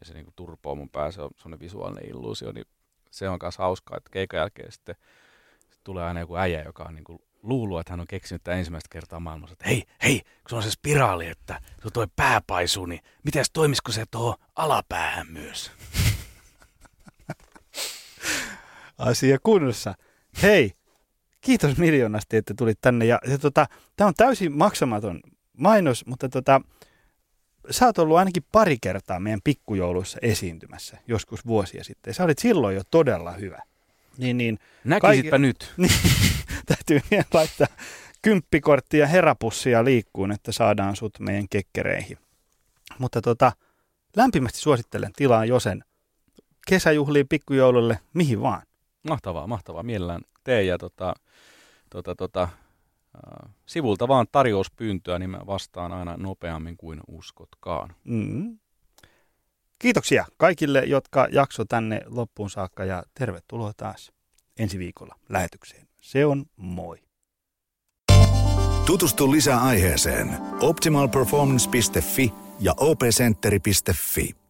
Ja se niinku turpoo mun pää, se on semmoinen visuaalinen illuusio, niin se on myös hauskaa, että keikan jälkeen sitten tulee aina joku äijä, joka on niinku luullut, että hän on keksinyt tämän ensimmäistä kertaa maailmassa, että hei, hei, kun se on se spiraali, että se toi pääpaisu, niin miten toimisiko se tuohon alapäähän myös? Asia kunnossa. Hei, kiitos miljoonasti, että tulit tänne. Ja, ja tota, tämä on täysin maksamaton mainos, mutta tota, sä oot ollut ainakin pari kertaa meidän pikkujouluissa esiintymässä, joskus vuosia sitten. Sä olit silloin jo todella hyvä. Niin, niin, Näkisitpä kaikki, nyt. Niin, täytyy vielä laittaa kymppikorttia herapussia liikkuun, että saadaan sut meidän kekkereihin. Mutta tota, lämpimästi suosittelen tilaa Josen kesäjuhliin, pikkujoululle, mihin vaan. Mahtavaa, mahtavaa. Mielellään tee ja tota, tota, tota, sivulta vaan tarjouspyyntöä, niin mä vastaan aina nopeammin kuin uskotkaan. Mm. Kiitoksia kaikille, jotka jakso tänne loppuun saakka ja tervetuloa taas ensi viikolla lähetykseen. Se on moi. Tutustu lisää aiheeseen optimalperformance.fi ja opcenteri.fi.